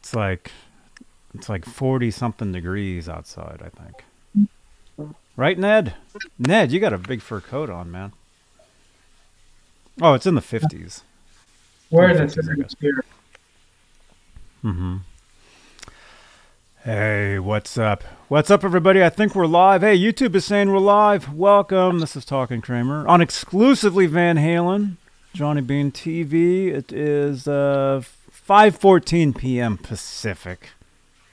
It's like it's like forty something degrees outside. I think. Right, Ned? Ned, you got a big fur coat on, man. Oh, it's in the fifties. We're in the 50s, I guess. 30s here. Mm-hmm. Hey, what's up? What's up, everybody? I think we're live. Hey, YouTube is saying we're live. Welcome. This is Talking Kramer on exclusively Van Halen, Johnny Bean TV. It is uh 5:14 p.m. Pacific,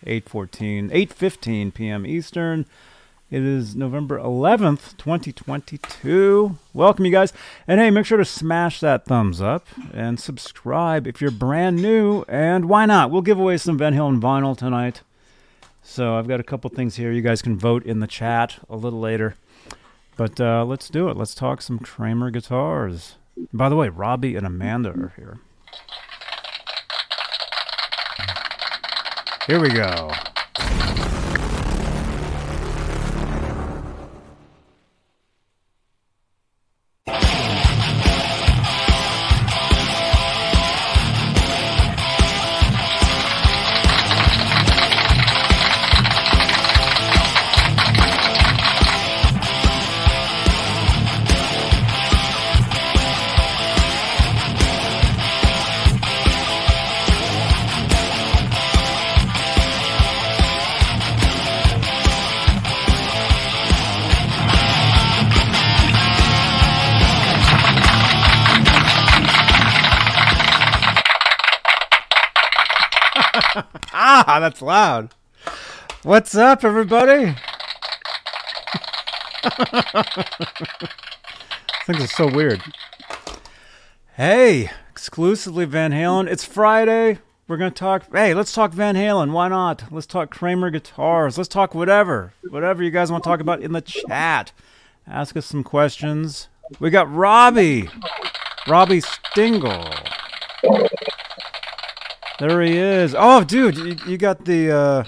8:14, 8:15 p.m. Eastern. It is November 11th, 2022. Welcome, you guys. And hey, make sure to smash that thumbs up and subscribe if you're brand new. And why not? We'll give away some Van Halen vinyl tonight. So I've got a couple things here. You guys can vote in the chat a little later. But uh, let's do it. Let's talk some Kramer guitars. By the way, Robbie and Amanda are here. Here we go. Ah, that's loud. What's up, everybody? Things are so weird. Hey, exclusively Van Halen. It's Friday. We're going to talk. Hey, let's talk Van Halen. Why not? Let's talk Kramer guitars. Let's talk whatever. Whatever you guys want to talk about in the chat. Ask us some questions. We got Robbie. Robbie Stingle. There he is. Oh, dude, you, you got the uh,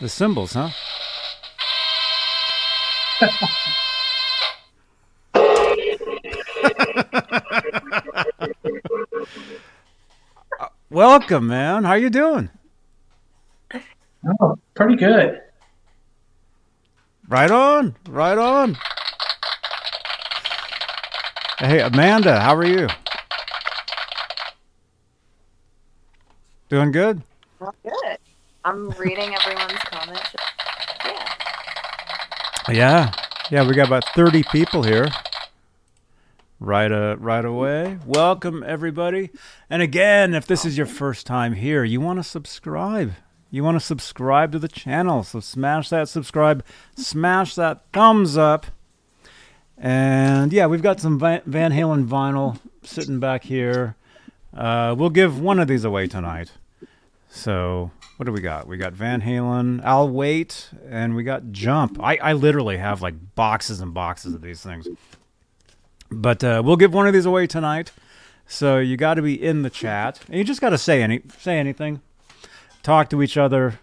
the symbols, huh? Uh, Welcome, man. How you doing? Oh, pretty good. Right on. Right on. Hey, Amanda, how are you? Doing good? Well, good. I'm reading everyone's comments. Yeah. Yeah, yeah, we got about thirty people here. Right, uh, right away. Welcome everybody. And again, if this is your first time here, you want to subscribe. You want to subscribe to the channel, so smash that subscribe, smash that thumbs up. And yeah, we've got some Van Halen vinyl sitting back here. Uh, we'll give one of these away tonight. So what do we got? We got Van Halen, I'll Wait, and we got Jump. I, I literally have like boxes and boxes of these things. But uh, we'll give one of these away tonight. So you got to be in the chat, and you just got to say any say anything, talk to each other,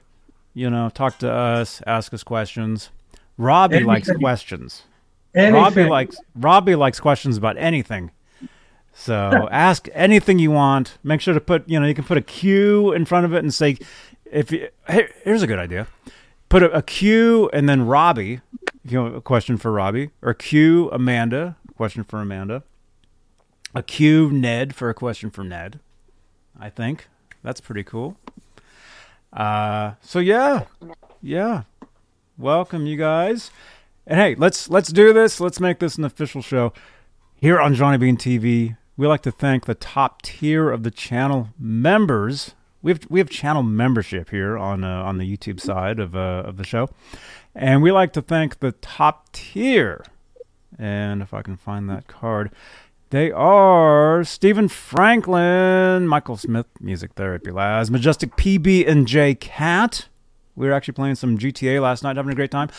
you know, talk to us, ask us questions. Robbie likes questions. Anything. Robbie likes Robbie likes questions about anything. So ask anything you want. Make sure to put you know you can put a Q in front of it and say if you, here, here's a good idea. Put a, a Q and then Robbie you have a question for Robbie or Q Amanda question for Amanda. A Q Ned for a question for Ned. I think that's pretty cool. Uh, so yeah, yeah. Welcome you guys. And hey, let's let's do this. Let's make this an official show here on Johnny Bean TV. We like to thank the top tier of the channel members. We have we have channel membership here on uh, on the YouTube side of uh, of the show, and we like to thank the top tier. And if I can find that card, they are Stephen Franklin, Michael Smith, Music Therapy Labs, Majestic PB and J Cat. We were actually playing some GTA last night, having a great time.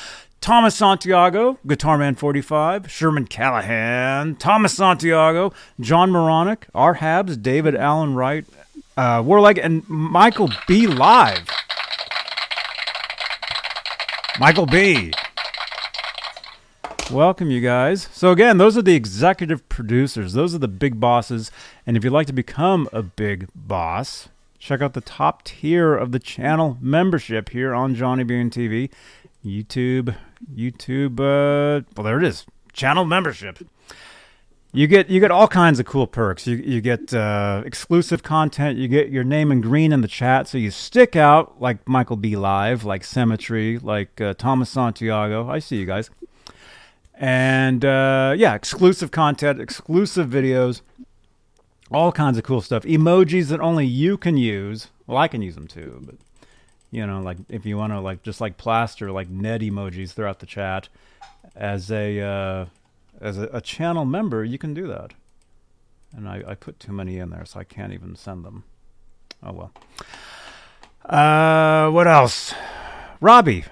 Thomas Santiago, Guitar Man 45, Sherman Callahan, Thomas Santiago, John Moronic, R. Habs, David Allen Wright, uh, and Michael B. Live. Michael B. Welcome, you guys. So, again, those are the executive producers. Those are the big bosses. And if you'd like to become a big boss, check out the top tier of the channel membership here on Johnny Bean TV. YouTube, YouTube, uh, well, there it is. Channel membership. You get you get all kinds of cool perks. You you get uh, exclusive content. You get your name in green in the chat, so you stick out like Michael B. Live, like Symmetry, like uh, Thomas Santiago. I see you guys. And uh, yeah, exclusive content, exclusive videos, all kinds of cool stuff. Emojis that only you can use. Well, I can use them too, but you know, like if you want to like just like plaster like Ned emojis throughout the chat as a uh, as a, a channel member, you can do that. And I, I put too many in there, so I can't even send them. Oh well. Uh, what else? Robbie,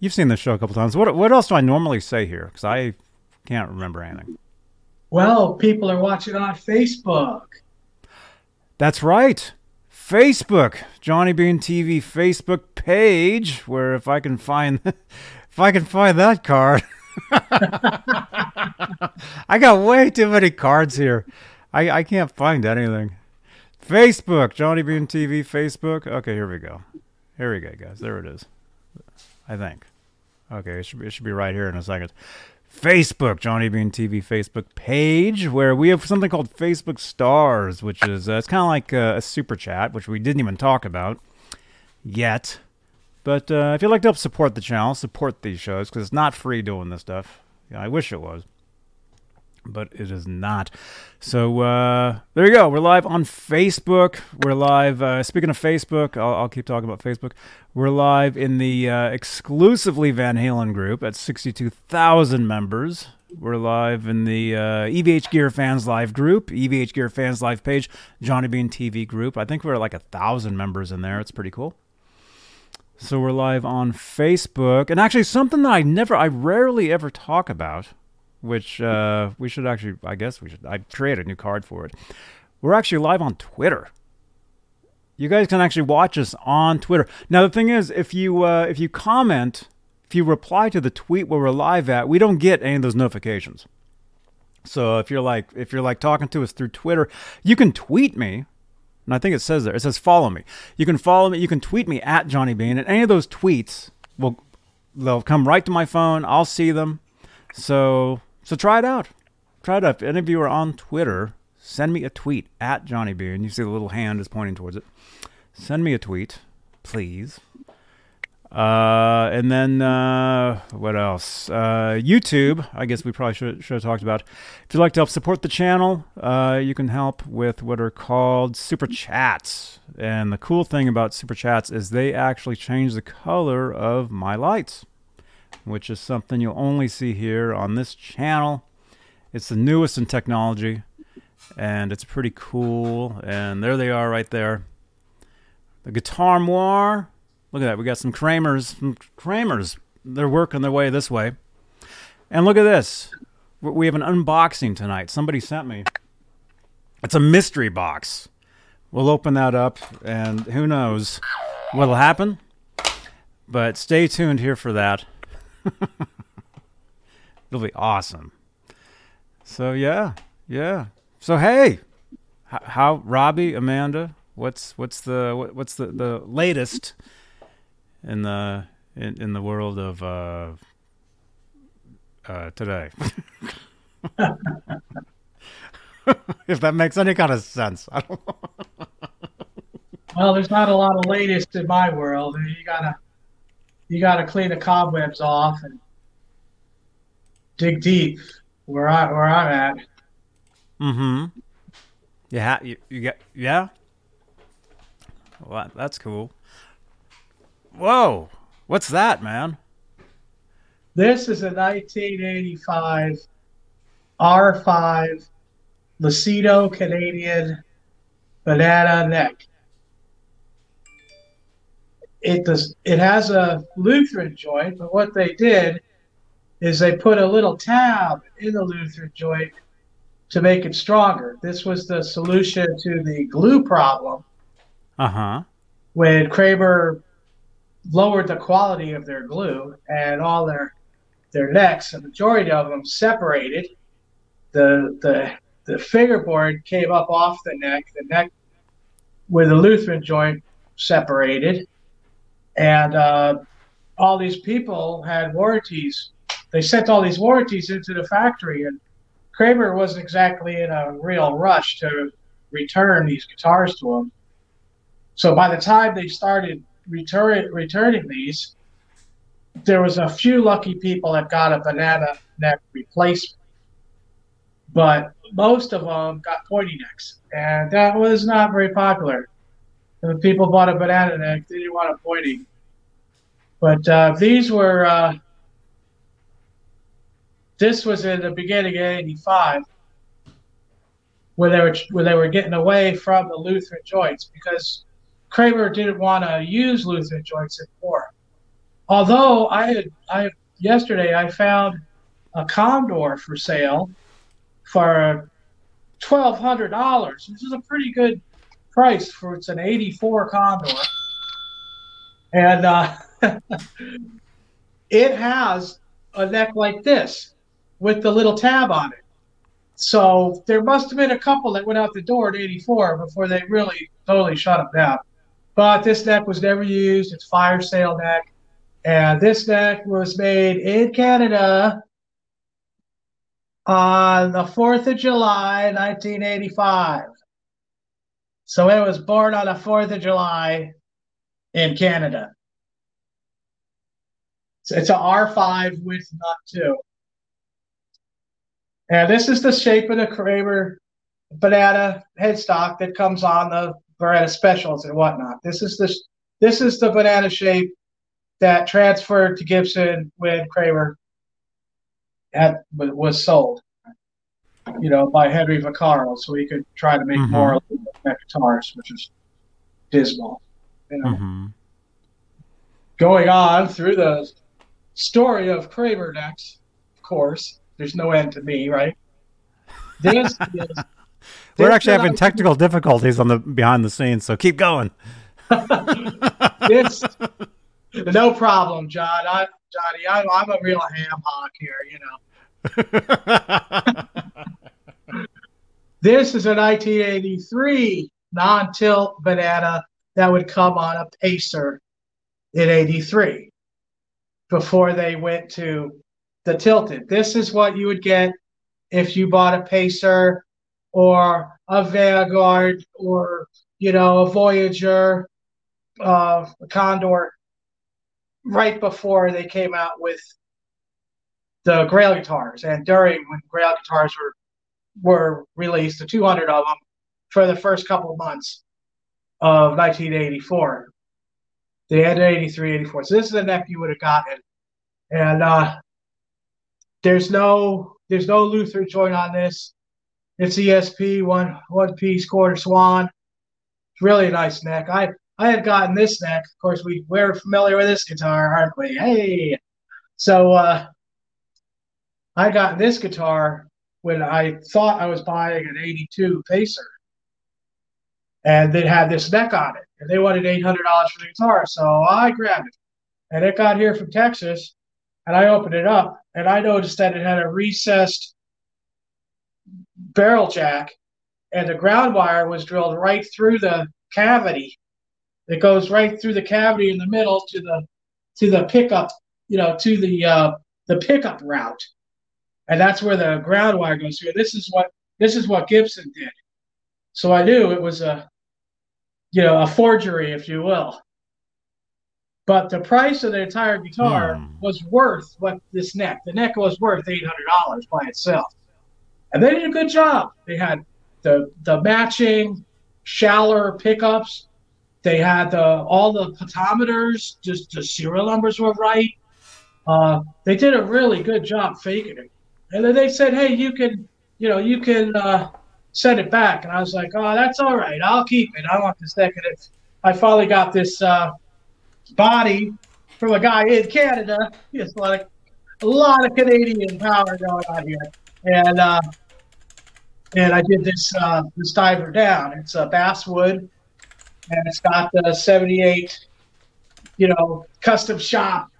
you've seen this show a couple times. What what else do I normally say here? Because I can't remember anything. Well, people are watching on Facebook. That's right. Facebook, Johnny Bean TV Facebook page, where if I can find if I can find that card. I got way too many cards here. I, I can't find anything. Facebook, Johnny Bean TV Facebook. Okay, here we go. Here we go, guys. There it is. I think. Okay, it should be, it should be right here in a second. Facebook, Johnny Bean TV Facebook page, where we have something called Facebook Stars, which is uh, it's kind of like a, a super chat, which we didn't even talk about yet. But uh, if you'd like to help support the channel, support these shows because it's not free doing this stuff. I wish it was, but it is not. So uh, there you go. We're live on Facebook. We're live. Uh, speaking of Facebook, I'll, I'll, keep talking about Facebook. We're live in the uh, exclusively Van Halen group at 62,000 members. We're live in the uh, EVH Gear Fans Live group, EVH Gear Fans Live page, Johnny Bean TV group. I think we're like a thousand members in there. It's pretty cool. So we're live on Facebook, and actually something that I never, I rarely ever talk about, which uh, we should actually, I guess we should. I create a new card for it. We're actually live on Twitter. You guys can actually watch us on Twitter. Now the thing is, if you uh, if you comment, if you reply to the tweet where we're live at, we don't get any of those notifications. So if you're like if you're like talking to us through Twitter, you can tweet me and I think it says there, it says follow me. You can follow me, you can tweet me at Johnny Bean, and any of those tweets will they'll come right to my phone. I'll see them. So so try it out. Try it out. If any of you are on Twitter, send me a tweet at Johnny Bean. You see the little hand is pointing towards it. Send me a tweet, please. Uh, and then uh, what else? Uh, YouTube. I guess we probably should, should have talked about. If you'd like to help support the channel, uh, you can help with what are called super chats. And the cool thing about super chats is they actually change the color of my lights, which is something you'll only see here on this channel. It's the newest in technology, and it's pretty cool. And there they are, right there. The Guitar Moir Look at that. We got some Kramers. Some Kramers. They're working their way this way. And look at this. We have an unboxing tonight. Somebody sent me. It's a mystery box. We'll open that up, and who knows what'll happen. But stay tuned here for that. It'll be awesome. So yeah, yeah. So hey, how Robbie, Amanda, what's what's the what's the the latest in the in, in the world of uh, uh, today. if that makes any kind of sense, I don't well, there's not a lot of latest in my world. You gotta you gotta clean the cobwebs off and dig deep where I where I'm at. Mm-hmm. Yeah, you, you get yeah. Well, that's cool. Whoa, what's that, man? This is a 1985 R5 Lucido Canadian banana neck. It does. It has a Lutheran joint, but what they did is they put a little tab in the Lutheran joint to make it stronger. This was the solution to the glue problem. Uh huh. When Kramer lowered the quality of their glue and all their their necks, a majority of them separated. The the the fingerboard came up off the neck. The neck with the Lutheran joint separated, and uh, all these people had warranties. They sent all these warranties into the factory, and Kramer wasn't exactly in a real rush to return these guitars to him. So by the time they started return, returning these, there was a few lucky people that got a banana neck replacement, but most of them got pointy necks, and that was not very popular. People bought a banana neck, they didn't want a pointy. But uh, these were. Uh, this was in the beginning of '85, where they were where they were getting away from the Lutheran joints because Kramer didn't want to use Lutheran joints anymore. Although I had, I yesterday I found a Condor for sale for twelve hundred dollars, which is a pretty good price for it's an '84 Condor, and uh, it has a neck like this with the little tab on it. So there must have been a couple that went out the door at '84 before they really totally shut them down. But this neck was never used. It's fire sale neck. And this neck was made in Canada on the 4th of July, 1985. So it was born on the 4th of July in Canada. So it's an R5 with nut two. And this is the shape of the Kramer banana headstock that comes on the Baretta specials and whatnot. This is the this is the banana shape that transferred to Gibson when Kramer had was sold, you know, by Henry Vaccaro, so he could try to make mm-hmm. more guitars, which is dismal. You know, mm-hmm. going on through the story of Kramer next, of course. There's no end to me, right? This is we're actually having technical difficulties on the behind the scenes, so keep going. it's no problem, John. I, Johnny, I, I'm a real ham hock here, you know. this is a 1983 non-tilt banana that would come on a pacer in 83 before they went to the tilted. This is what you would get if you bought a pacer or a Vanguard or you know a Voyager, uh, a Condor, right before they came out with the Grail guitars, and during when Grail guitars were were released, the 200 of them for the first couple of months of 1984. The end of 83, 84. So this is the neck you would have gotten. And uh, there's no there's no Luther joint on this. It's ESP one one piece quartersawn. It's really a nice neck. I I had gotten this neck. Of course, we we're familiar with this guitar, aren't we? Hey, so uh, I got this guitar when I thought I was buying an '82 Pacer, and it had this neck on it, and they wanted eight hundred dollars for the guitar, so I grabbed it, and it got here from Texas, and I opened it up, and I noticed that it had a recessed barrel jack, and the ground wire was drilled right through the cavity. It goes right through the cavity in the middle to the to the pickup, you know, to the uh, the pickup route, and that's where the ground wire goes through. This is what this is what Gibson did. So I knew it was a, you know, a forgery, if you will. But the price of the entire guitar mm. was worth what this neck. The neck was worth eight hundred dollars by itself and they did a good job. They had the the matching shallower pickups. They had the all the pentameters, just the serial numbers were right. Uh, they did a really good job faking it. And then they said, "Hey, you can, you know, you can uh, send it back." And I was like, "Oh, that's all right. I'll keep it. I want this neck." And it, I finally got this uh, body from a guy in Canada. It's like a lot of Canadian power going on here and uh, and I did this uh, this diver down. It's a basswood, and it's got the '78, you know, custom shop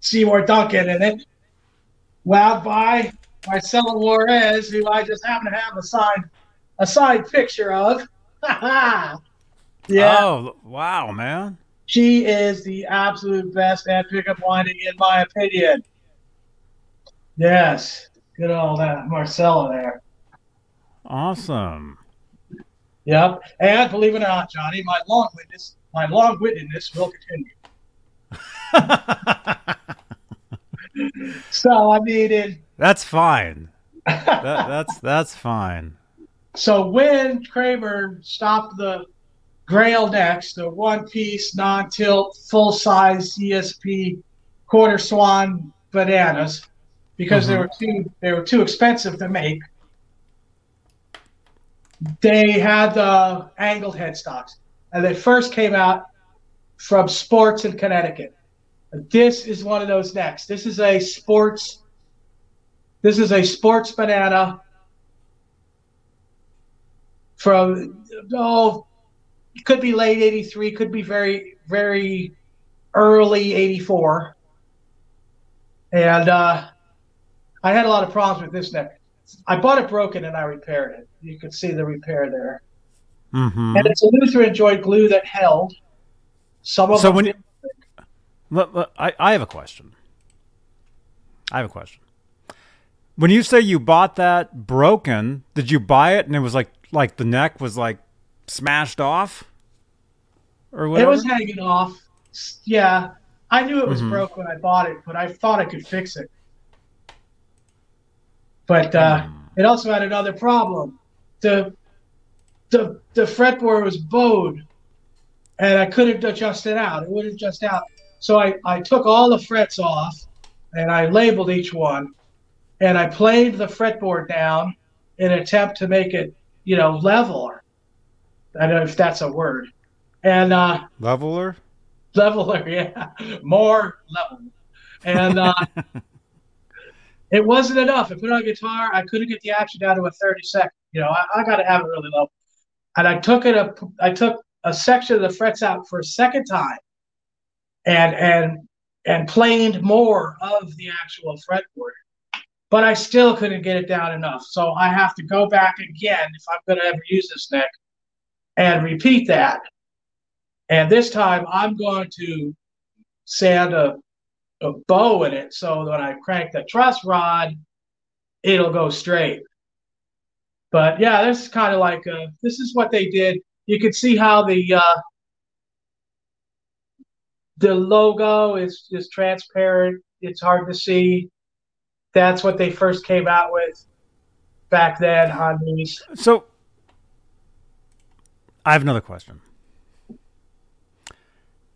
Seymour Duncan in it, wound by Maricela Juarez, who I just happen to have a signed a signed picture of. Yeah, Oh, wow, man. she is the absolute best at pickup winding, in my opinion. Yes, good old uh, Maricela there. Awesome. Yep, and believe it or not, Johnny, my long witness, my long witness will continue. So I mean, it, that's fine. That, that's that's fine. so when Kramer stopped the Grail next, the one-piece non-tilt, full-size ESP quartersawn bananas, because they Mhm. were too they were too expensive to make. They had the angled headstocks, and they first came out from Sports in Connecticut. This is one of those necks. This is a sports. This is a sports banana from oh, could be late '83, could be very very early '84, and uh, I had a lot of problems with this neck. I bought it broken and I repaired it. You could see the repair there, Mm-hmm. and it's a Lutheran joint glue that held. Some of So when I, I have a question. I have a question. When you say you bought that broken, did you buy it and it was like like the neck was like smashed off, or whatever? It was hanging off. Yeah, I knew it was Mhm. broke when I bought it, but I thought I could fix it. But uh, Hmm. it also had another problem. The the the fretboard was bowed, and I couldn't adjust it out. It wouldn't adjust out. So I, I took all the frets off, and I labeled each one, and I planed the fretboard down in an attempt to make it, you know, leveler. I don't know if that's a word. And uh, Leveler. leveler, yeah, more level. And uh, it wasn't enough. I put on a guitar. I couldn't get the action down to a 30 second. You know, I, I got to have it really low. And I took it up. I took a section of the frets out for a second time, and and and planed more of the actual fretboard. But I still couldn't get it down enough. So I have to go back again if I'm going to ever use this neck, and repeat that. And this time I'm going to sand a, a bow in it so that when I crank the truss rod, it'll go straight. But yeah, this is kind of like uh this is what they did. You can see how the uh, the logo is is transparent. It's hard to see. That's what they first came out with back then on these. So, I have another question.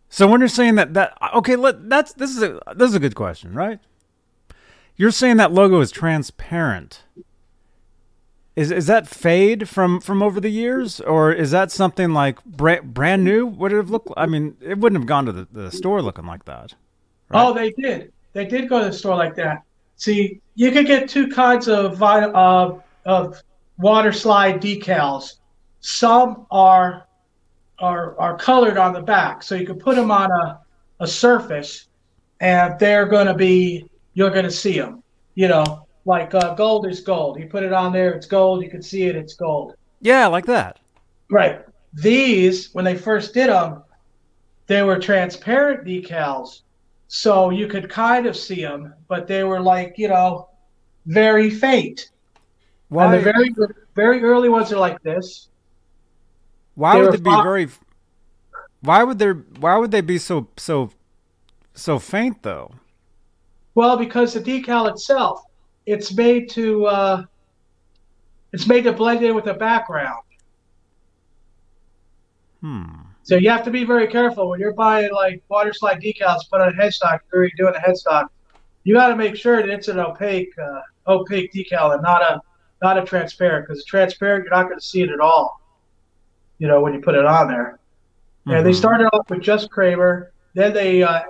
So when you're saying that that okay, let that's this is a this is a good question, right? You're saying that logo is transparent. Is is that fade from from over the years, or is that something like brand brand new? Would it have looked? I mean, it wouldn't have gone to the, the store looking like that. Right. Oh, they did. They did go to the store like that. See, you could get two kinds of uh, of water slide decals. Some are are are colored on the back, so you can put them on a, a surface, and they're going to be you're going to see them. You know, like uh, gold is gold. You put it on there, it's gold. You can see it, it's gold. Yeah, like that. Right. These, when they first did them, they were transparent decals, so you could kind of see them, but they were like you know, very faint. Why? And the very very early ones are like this. why they would they be fo- very? Why would there? Why would they be so so so faint though? Well, because the decal itself, it's made to uh, it's made to blend in with the background. Hmm. So you have to be very careful when you're buying like water slide decals put on a headstock or you're doing a headstock. You got to make sure that it's an opaque uh, opaque decal and not a not a transparent because transparent you're not going to see it at all. You know when you put it on there. And they Mhm. started off with just Kramer. Then they uh,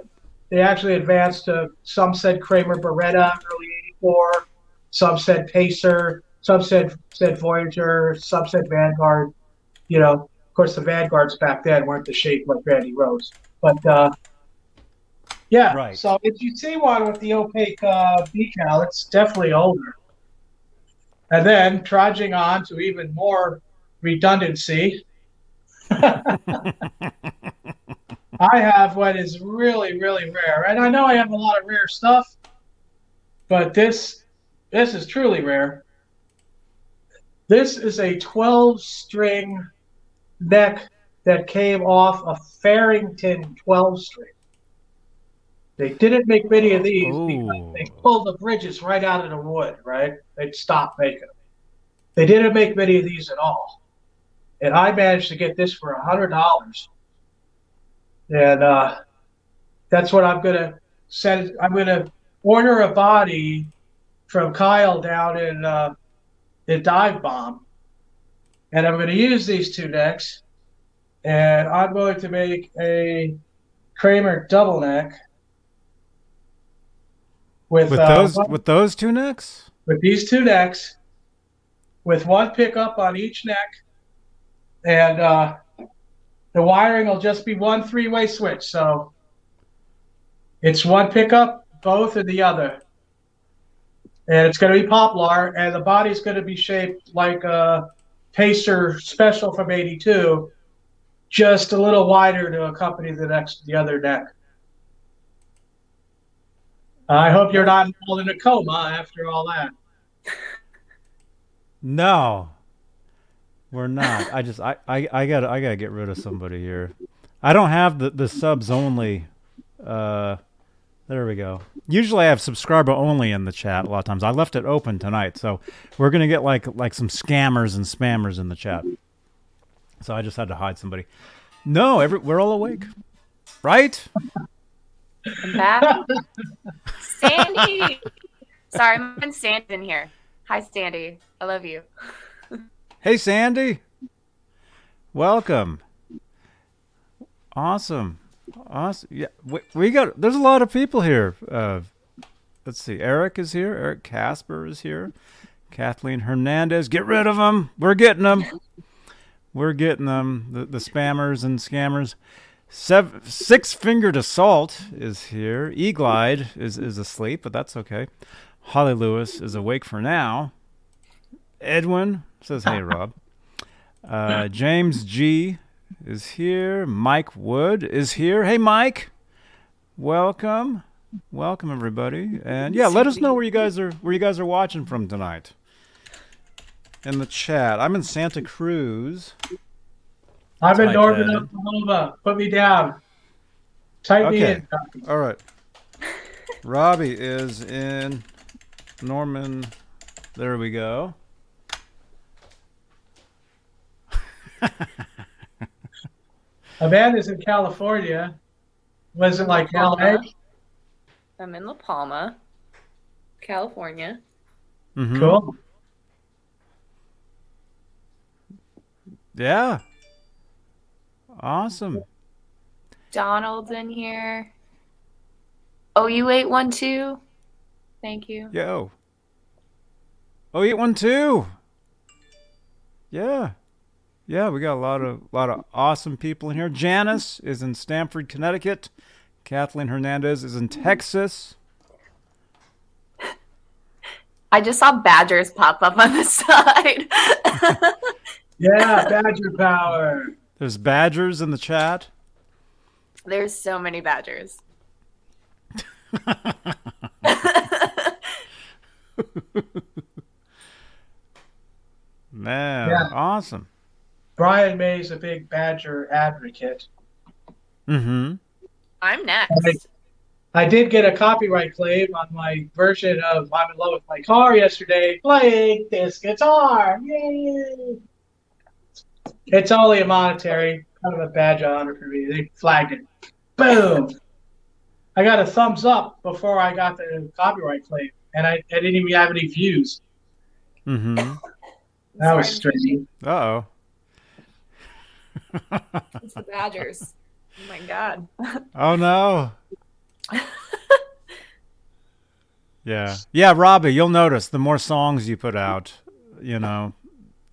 they actually advanced to some said Kramer Baretta early '84. Some said Pacer. Some said Voyager. Said Vanguard. You know, of course, the Vanguards back then weren't the shape like Randy Rhoads. But uh, yeah, Right. So if you see one with the opaque uh, decal, it's definitely older. And then trudging on to even more redundancy. I have what is really, really rare, and I know I have a lot of rare stuff, but this this is truly rare. This is a 12 string neck that came off a Ferrington 12 string. They didn't make many of these because they pulled the bridges right out of the wood, right? They'd stop making them. They didn't make many of these at all. And I managed to get this for a $100 and uh, that's what I'm gonna send. I'm gonna order a body from Kyle down in uh, the dive bomb, and I'm gonna use these two necks, and I'm going to make a Kramer double neck with, with uh, those one, with those two necks. With these two necks, with one pickup on each neck, and uh, the wiring will just be one three way switch. So it's one pickup, both or the other. And it's going to be poplar, and the body's going to be shaped like a Pacer Special from '82, just a little wider to accompany the next the other neck. I hope you're not in a coma after all that. No, we're not. I just I, I, I gotta I gotta get rid of somebody here. I don't have the, the subs only. Uh, there we go. Usually I have subscriber only in the chat a lot of times. I left it open tonight, so we're gonna get like like some scammers and spammers in the chat. So I just had to hide somebody. No, every we're all awake, right? back. Sandy. Sorry, my Sandy's in here. Hi, Sandy. I love you. Hey, Sandy. Welcome. Awesome. Awesome. Yeah, we, we, got. There's a lot of people here. Uh, let's see. Eric is here. Eric Casper is here. Kathleen Hernandez. Get rid of them. We're getting them. We're getting them. The, the spammers and scammers. Seven, six fingered assault is here. E Glide is is asleep, but that's okay. Holly Lewis is awake for now. Edwin says, "Hey, Rob." Uh, James G is here. Mike Wood is here. Hey, Mike. Welcome, welcome everybody, and yeah, let us know where you guys are where you guys are watching from tonight. In the chat, I'm in Santa Cruz. I'm in Northern Oklahoma. Put me down. Type okay. me in. All right. Robbie is in Norman. There we go. Amanda's in California. Was it like LA? I'm in La Palma, California. Mm-hmm. Cool. Yeah. Awesome. Donald's in here. Oh, OU812. Thank you. Yo. OU812. Yeah. Yeah, we got a lot of lot of awesome people in here. Janice is in Stamford, Connecticut. Kathleen Hernandez is in Texas. I just saw badgers pop up on the side. yeah, badger power. There's badgers in the chat. There's so many badgers. Man, yeah. awesome. Brian May is a big Badger advocate. Mm-hmm. I'm next. I, I, did get a copyright claim on my version of "I'm in Love with My Car" yesterday, playing this guitar. Yay! It's only a monetary, kind of a badge of honor for me. They flagged it. Boom! I got a thumbs up before I got the copyright claim, and I, I didn't even have any views. Mm-hmm. that was strange. Uh oh it's the Badgers. Oh my god. oh no. yeah. Yeah, Robbie, you'll notice the more songs you put out, you know,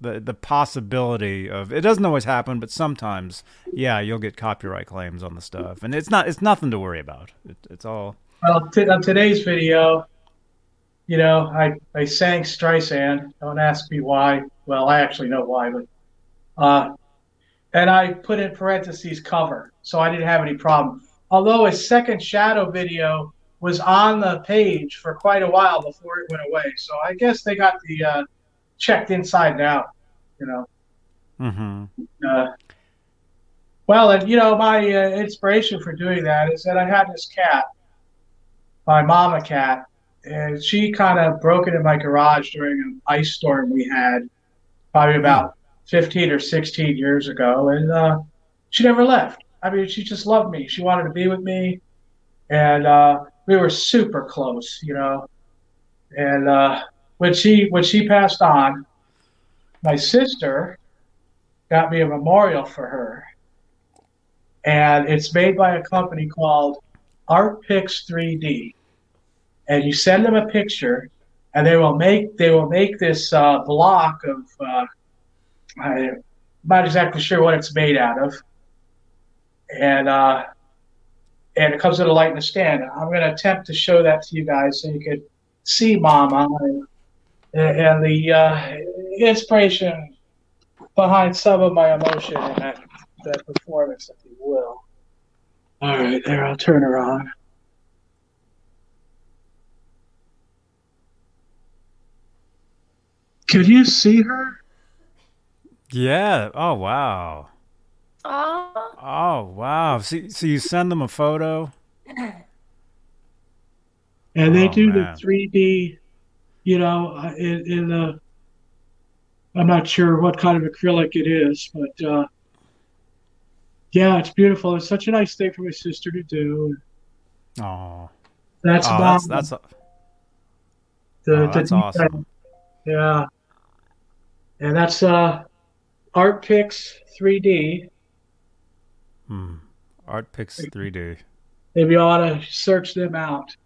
the the possibility of it doesn't always happen, but sometimes, yeah, you'll get copyright claims on the stuff, and it's not it's nothing to worry about. It, it's all. Well, t- on today's video, you know, I I sang Streisand. Don't ask me why. Well, I actually know why, but uh, and I put in parentheses cover, so I didn't have any problem. Although his second shadow video was on the page for quite a while before it went away, so I guess they got the uh, checked inside and out, you know. Mm-hmm. Uh, well, and you know, my uh, inspiration for doing that is that I had this cat, my mama cat, and she kind of broke into my garage during an ice storm we had, probably about 15 or 16 years ago, and uh, she never left. I mean, she just loved me. She wanted to be with me, and uh, we were super close, you know. And uh, when she when she passed on, my sister got me a memorial for her, and it's made by a company called Art ArtPix 3D. And you send them a picture, and they will make they will make this uh, block of uh, I'm not exactly sure what it's made out of, and uh, and it comes with a light and a stand. I'm going to attempt to show that to you guys so you could see Mama and, and the uh, inspiration behind some of my emotion in that, that performance, if you will. All right, there, I'll turn her on. Can you see her? Yeah. Oh wow. Oh, Oh wow. So, so you send them a photo. And they Oh, do man. the 3D, you know, uh, in, in the. I'm not sure what kind of acrylic it is, but uh, yeah, it's beautiful. It's such a nice thing for my sister to do. Oh. That's oh, mom. that's that's the, oh, the that's detail. awesome. Yeah, and that's uh, ArtPix 3D. Hmm. ArtPix 3D. Maybe you ought to search them out.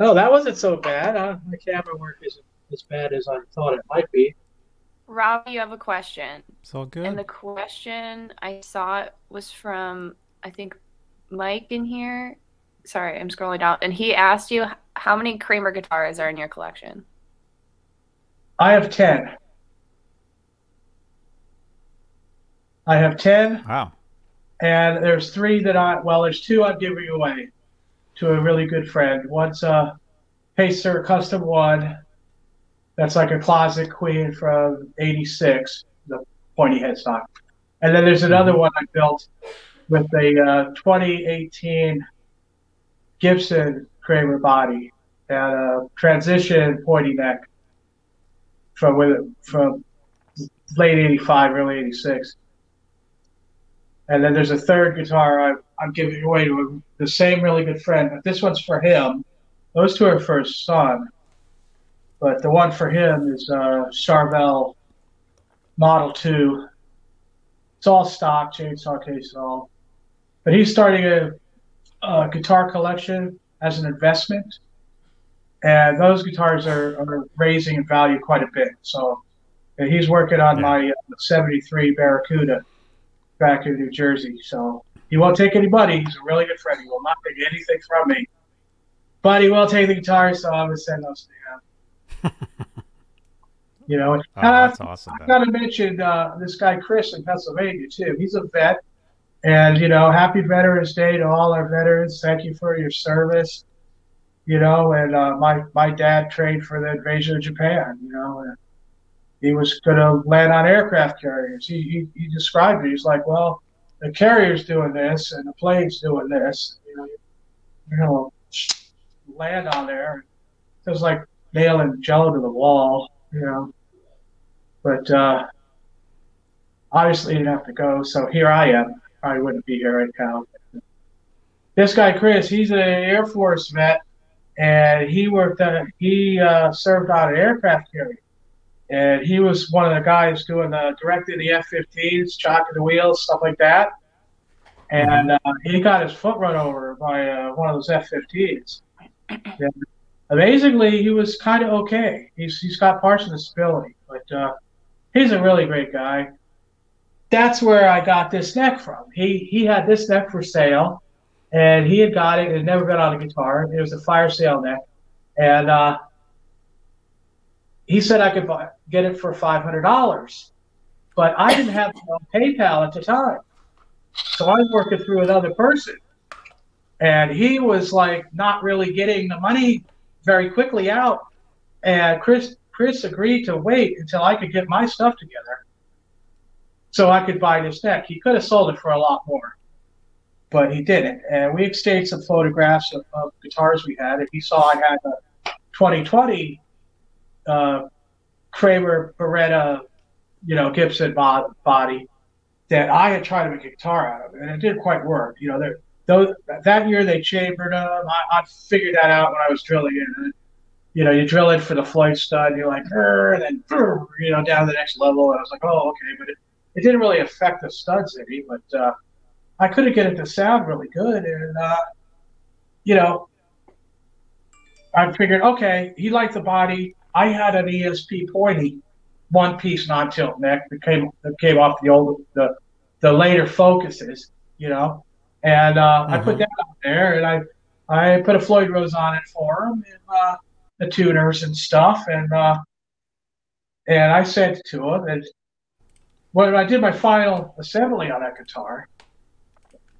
Oh, that wasn't so bad. Uh, the camera work isn't as bad as I thought it might be. Rob, you have a question. It's all good. And the question I saw was from, I think, Mike in here. Sorry, I'm scrolling down. And he asked you, how many Kramer guitars are in your collection? I have 10. I have 10, wow. and there's three that I, well, there's two I'm giving away to a really good friend. One's a Pacer Custom One. That's like a closet queen from 86, the pointy headstock. And then there's another one I built with a uh, 2018 Gibson Kramer body and a transition pointy neck from with from late 85, early 86. And then there's a third guitar I, I'm giving away to the same really good friend, but this one's for him. Those two are for his son. But the one for him is a Charvel Model 2. It's all stock, chainsaw case and all. But he's starting a, a guitar collection as an investment. And those guitars are, are raising in value quite a bit. So and he's working on Yeah. my uh, 73 Barracuda back in New Jersey. So he won't take any money. He's a really good friend. He will not take anything from me. But he will take the guitar, so I'm going to send those to him. you know, Oh, I- that's awesome. I've got to mention uh, this guy Chris in Pennsylvania too. He's a vet, and you know, happy Veterans Day to all our veterans. Thank you for your service. You know, and uh, my my dad trained for the invasion of Japan. You know, and he was going to land on aircraft carriers. He, he he described it. He's like, well, the carrier's doing this and the plane's doing this. You know, you're going to land on there. It was like nailing jello to the wall. You know. But uh, obviously, he didn't have to go. So here I am. I wouldn't be here right now. This guy, Chris, he's an Air Force vet, and he worked. At, he uh, served on an aircraft carrier, and he was one of the guys doing the directing the F-15s, chocking the wheels, stuff like that. And uh, he got his foot run over by uh, one of those F-15s. And amazingly, he was kind of okay. He's he's got partial disability, but uh, he's a really great guy. That's where I got this neck from. He he had this neck for sale, and he had got it. It had never been on a guitar. It was a fire sale neck, and uh, he said I could buy, get it for five hundred dollars. but I didn't have PayPal at the time, so I was working through another person, and he was like not really getting the money very quickly out, and Chris Chris agreed to wait until I could get my stuff together, so I could buy this deck. He could have sold it for a lot more, but he didn't, and we exchanged some photographs of, of guitars we had, and he saw I had a 2020 uh, Kramer Baretta, you know, Gibson body that I had tried to make a guitar out of, and it didn't quite work. You know, those, that year they chambered them. I, I, figured that out when I was drilling it. You know, you drill it for the Floyd stud, you're like, and then, you know, down to the next level. And I was like, oh, okay, but it, it didn't really affect the studs any, but uh, I couldn't get it to sound really good. And, uh, you know, I figured, okay, he liked the body. I had an ESP pointy one piece non tilt neck that came that came off the old the the later focuses, you know. And uh, mm-hmm. I put mm-hmm. that out there, and I I put a Floyd Rose on it for him, and uh, the tuners and stuff, and uh, and I it to him. And when I did my final assembly on that guitar,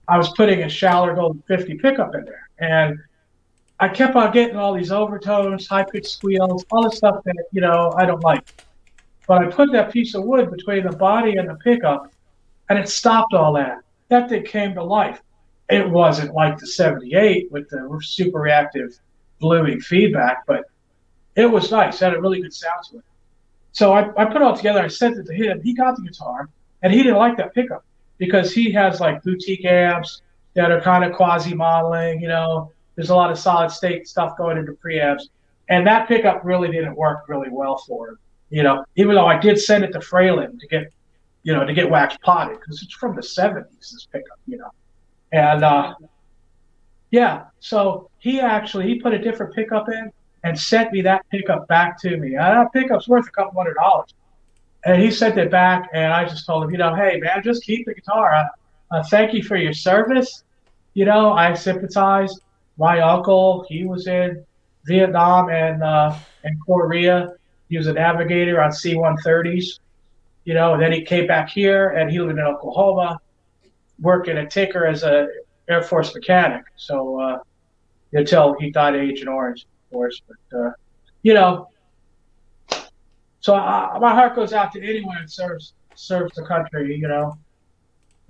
I was putting a Schaller Golden 50 pickup in there, and I kept on getting all these overtones, high pitched squeals, all the stuff that you know I don't like. But I put that piece of wood between the body and the pickup, and it stopped all that. That thing came to life. It wasn't like the 78 with the super reactive blooming feedback, but it was nice. It had a really good sound to it. So I, I put it all together. I sent it to him. He got the guitar, and he didn't like that pickup because he has like boutique amps that are kind of quasi modeling, you know, there's a lot of solid state stuff going into preamps, and that pickup really didn't work really well for him. You know, even though I did send it to Fralin to get, you know, to get wax potted because it's from the 70s. This pickup, you know, and uh, yeah, so he actually he put a different pickup in and sent me that pickup back to me. Uh, that pickup's worth a couple hundred dollars. And he sent it back, and I just told him, you know, hey man, just keep the guitar. Uh, uh, thank you for your service. You know, I sympathize my uncle, he was in Vietnam and uh, and Korea. He was a navigator on C-130s, you know. And then he came back here, and he lived in Oklahoma, working at Tinker as a Air Force mechanic. So uh, until he died of Agent Orange, of course. But uh, you know, so I, my heart goes out to anyone that serves serves the country, you know.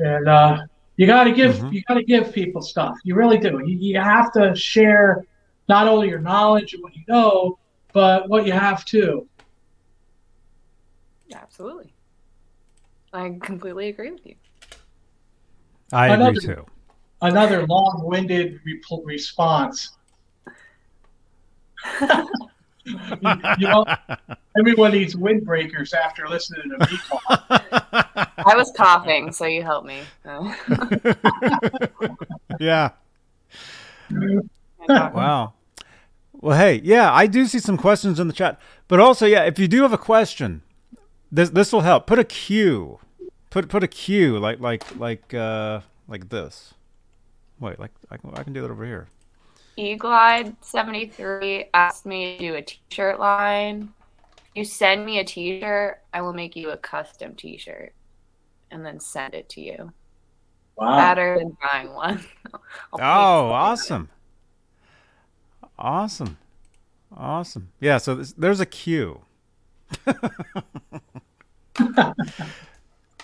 And uh, you got to give mm-hmm. you got to give people stuff. You really do. You, you have to share not only your knowledge and what you know, but what you have too. Absolutely. I completely agree with you. I another, agree too. Another long-winded re- response. you, you know, everyone needs windbreakers after listening to me talk. I was coughing, so you helped me. yeah. wow. Well, hey, yeah, I do see some questions in the chat, but also, yeah, if you do have a question, this this will help. Put a Q, put put a Q like like like uh like this. Wait, like I can I can do that over here. Eagle 73 asked me to do a t-shirt line. You send me a t-shirt, I will make you a custom t-shirt and then send it to you. Wow. Better than buying one. oh, awesome. Awesome. Awesome. Yeah, so this, there's a queue.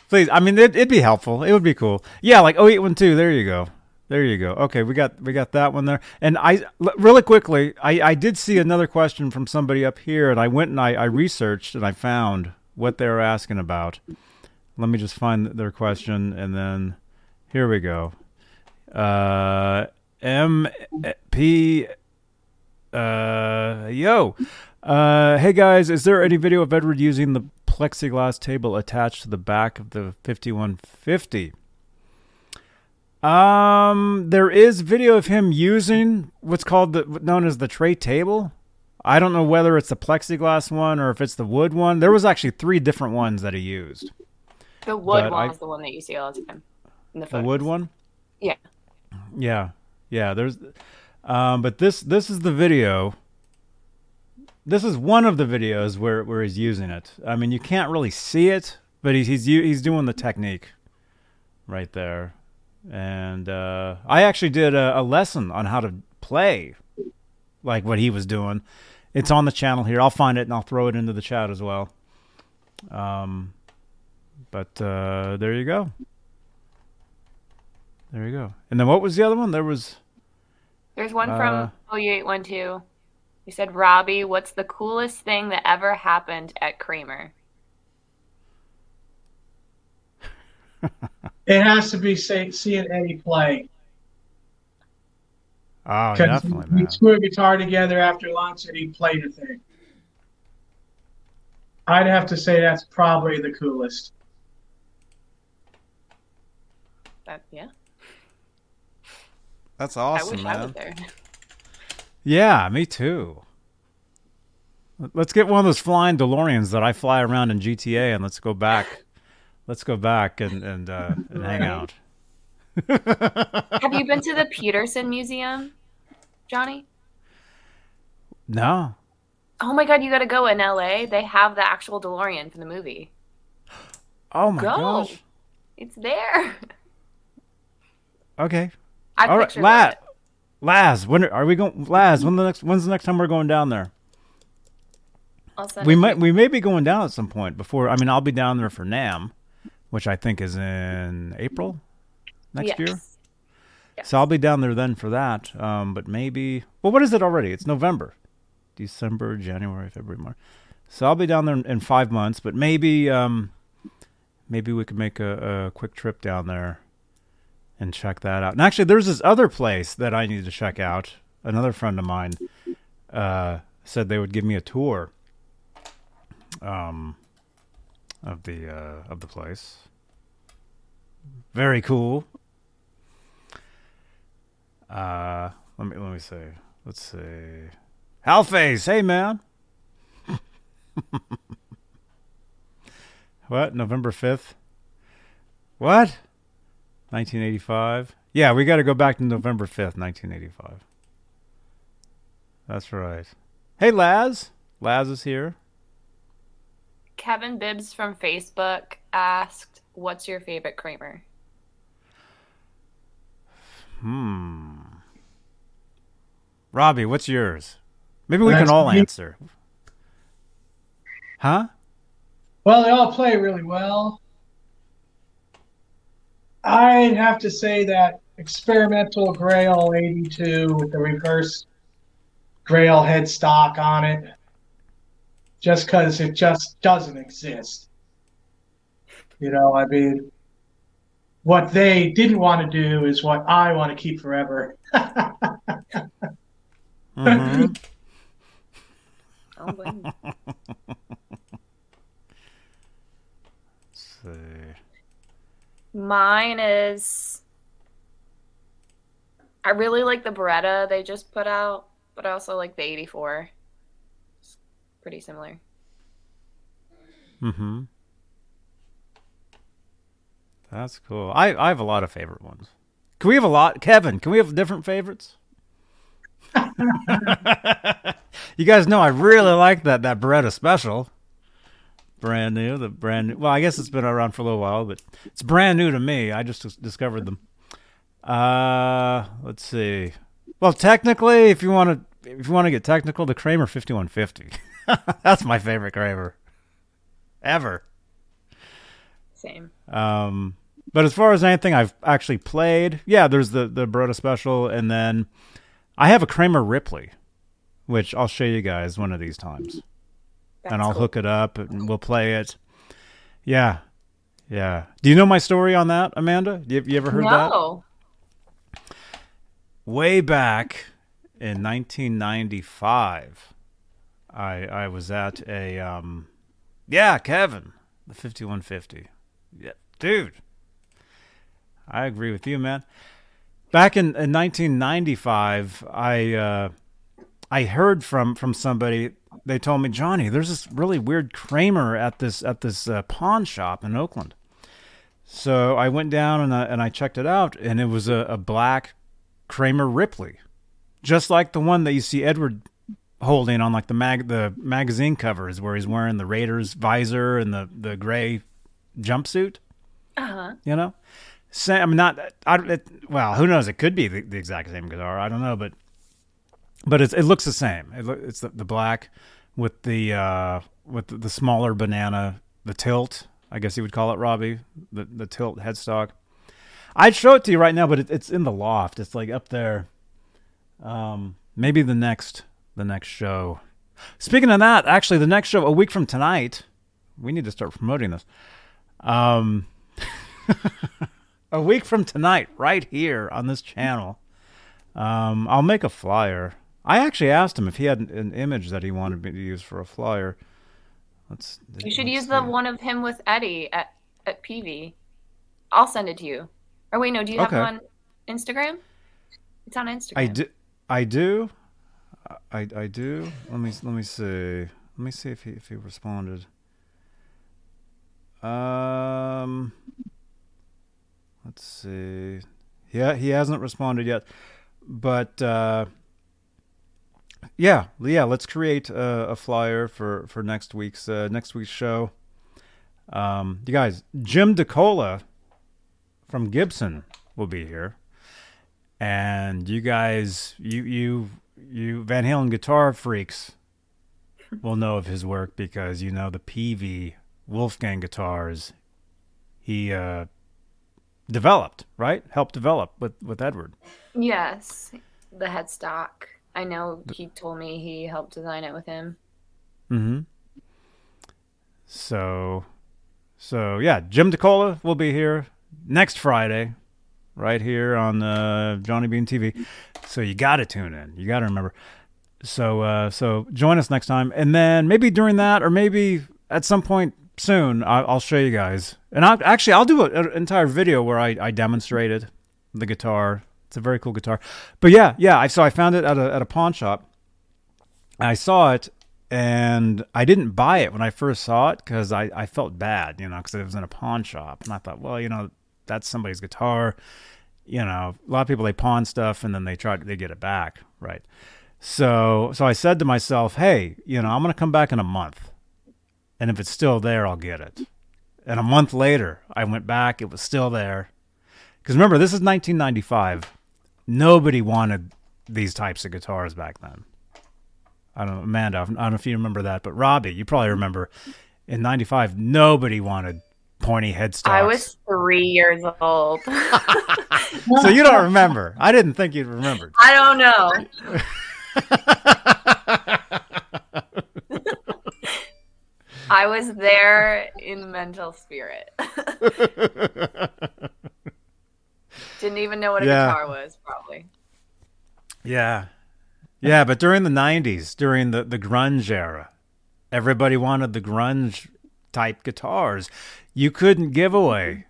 Please, I mean, it, would be helpful. It would be cool. Yeah, like 0812, there you go. There you go. Okay, we got we got that one there. And I really quickly, I, I did see another question from somebody up here, and I went and I, I researched and I found what they were asking about. Let me just find their question, and then here we go. Uh, M P. Uh, yo. Uh, hey guys, is there any video of Edward using the plexiglass table attached to the back of the 5150? Um, there is video of him using what's called the known as the tray table. I don't know whether it's the plexiglass one or if it's the wood one. There was actually three different ones that he used. The wood one I, is the one that you see all the time. In the, the wood one. Yeah. Yeah, yeah. There's, um, but this this is the video. This is one of the videos where where he's using it. I mean, you can't really see it, but he's he's he's doing the technique right there, and uh, I actually did a, a lesson on how to play, like what he was doing. It's on the channel here. I'll find it and I'll throw it into the chat as well. Um, but uh, there you go. There you go. And then what was the other one? There was There's one Uh, from OU812. He said, Robbie, what's the coolest thing that ever happened at Kramer? It has to be say, seeing Eddie play. oh definitely we man. threw a guitar together after lunch and he played a thing. I'd have to say that's probably the coolest. That, yeah, That's I awesome, wish I was man. there. Yeah, me too. Let's get one of those flying DeLoreans that I fly around in GTA, and let's go back. Let's go back and and, uh, and hang out. Have you been to the Petersen Museum, Johnny? No. Oh my god, you gotta go in LA. They have the actual DeLorean from the movie. Oh my Go. gosh. It's there. Okay. I All right, Laz. it. Laz, when are we going? Laz, when the next? When's the next time we're going down there? We might. We may be going down at some point before. I mean, I'll be down there for NAMM, which I think is in April next Yes. year. Yes. So I'll be down there then for that. Um, but maybe. Well, what is it already? It's November, December, January, February, March. So I'll be down there in, in five months. But maybe, um, maybe we could make a, a quick trip down there and check that out. And actually, there's this other place that I need to check out. Another friend of mine uh, said they would give me a tour. Um, of the uh, of the place. Very cool. Uh, let me let me see. Let's see. Halface, hey man. what? November fifth. What? Nineteen eighty five. Yeah, we got to go back to November fifth, nineteen eighty five. That's right. Hey, Laz. Laz is here. Kevin Bibbs from Facebook asked, "What's your favorite Kramer?" Hmm. Robbie, what's yours? Maybe we can all me. answer. Huh? Well, they all play really well. I'd have to say that experimental Grail 82 with the reverse Grail headstock on it, just because it just doesn't exist. You know, I mean, what they didn't want to do is what I want to keep forever. Mm-hmm. Blame you. Let's see. Mine is. I really like the Baretta they just put out, but I also like the 84. It's pretty similar. Mm-hmm. That's cool. I, I have a lot of favorite ones. Can we have a lot? Kevin, can we have different favorites? you guys know I really like that that Baretta special. Brand new, the brand new. Well, I guess it's been around for a little while, but it's brand new to me. I just discovered them. Uh, let's see. Well, technically, if you want to, if you want to get technical, the Kramer 5150. That's my favorite Kramer ever. Same. Um, but as far as anything I've actually played, yeah, there's the the Baretta Special, and then I have a Kramer Ripley, which I'll show you guys one of these times, That's and I'll cool. hook it up and we'll play it. Yeah, yeah. Do you know my story on that, Amanda? You, you ever heard that? no. way back in 1995 i i was at a um yeah kevin the 5150 yeah dude. I agree with you man. Back in, in 1995 i uh i heard from from somebody. They told me johnny there's this really weird kramer at this at this uh, pawn shop in oakland. So i went down and i and i checked it out and it was a, a black Kramer Ripley, just like the one that you see Edward holding on like the mag the magazine covers, where he's wearing the Raiders visor and the the gray jumpsuit. Uh huh. You know, same. I mean, not. I, it, well, who knows? It could be the, the exact same guitar. I don't know, but but it's, it looks the same. It, it's the, the black with the uh, with the, the smaller banana, the tilt. I guess you would call it, Robbie. The the tilt headstock. I'd show it to you right now, but it, it's in the loft. It's like up there. Um, maybe the next the next show. Speaking of that, actually, the next show a week from tonight. We need to start promoting this. Um, a week from tonight, right here on this channel. Um, I'll make a flyer. I actually asked him if he had an, an image that he wanted me to use for a flyer. Let's. You should let's use the one of him with Eddie at at PV. I'll send it to you. Or wait, no, do you have Okay. it on Instagram? It's on Instagram. I do. I do. I I do. Let me let me see. Let me see if he if he responded. Um. Let's see. Yeah, he hasn't responded yet, but uh, yeah, yeah. Let's create a, a flyer for for next week's uh, next week's show. Um, you guys, Jim DeCola from Gibson will be here and you guys, you you you Van Halen guitar freaks will know of his work because you know the PV Wolfgang guitars he uh, developed, right? Helped develop with with Edward. Yes, the headstock. I know he told me he helped design it with him. Mm-hmm. So, so yeah, Jim DeCola will be here next Friday, right here on uh, Johnny Bean TV. So you got to tune in. You got to remember. So, uh, so join us next time, and then maybe during that, or maybe at some point soon, I- I'll show you guys. And I'll, actually, I'll do an entire video where I, I demonstrated the guitar. It's a very cool guitar. But yeah, yeah. I so I found it at a at a pawn shop. I saw it and I didn't buy it when I first saw it because I, I felt bad, you know, because it was in a pawn shop. And I thought, well, you know, that's somebody's guitar. You know, a lot of people, they pawn stuff and then they try to, they get it back. Right. So, so I said to myself, hey, you know, I'm to come back in a month. And if it's still there, I'll get it. And a month later, I went back. It was still there. Because remember, this is 1995. Nobody wanted these types of guitars back then. I don't know, Amanda, I don't know if you remember that, but Robbie, you probably remember in 95, nobody wanted pointy headstocks. I was three years old. So you don't remember. I didn't think you'd remembered. I don't know. I was there in mental spirit. Didn't even know what a Yeah. guitar was, probably. yeah. Yeah, but during the 90s, during the, the grunge era, everybody wanted the grunge type guitars. You couldn't give away,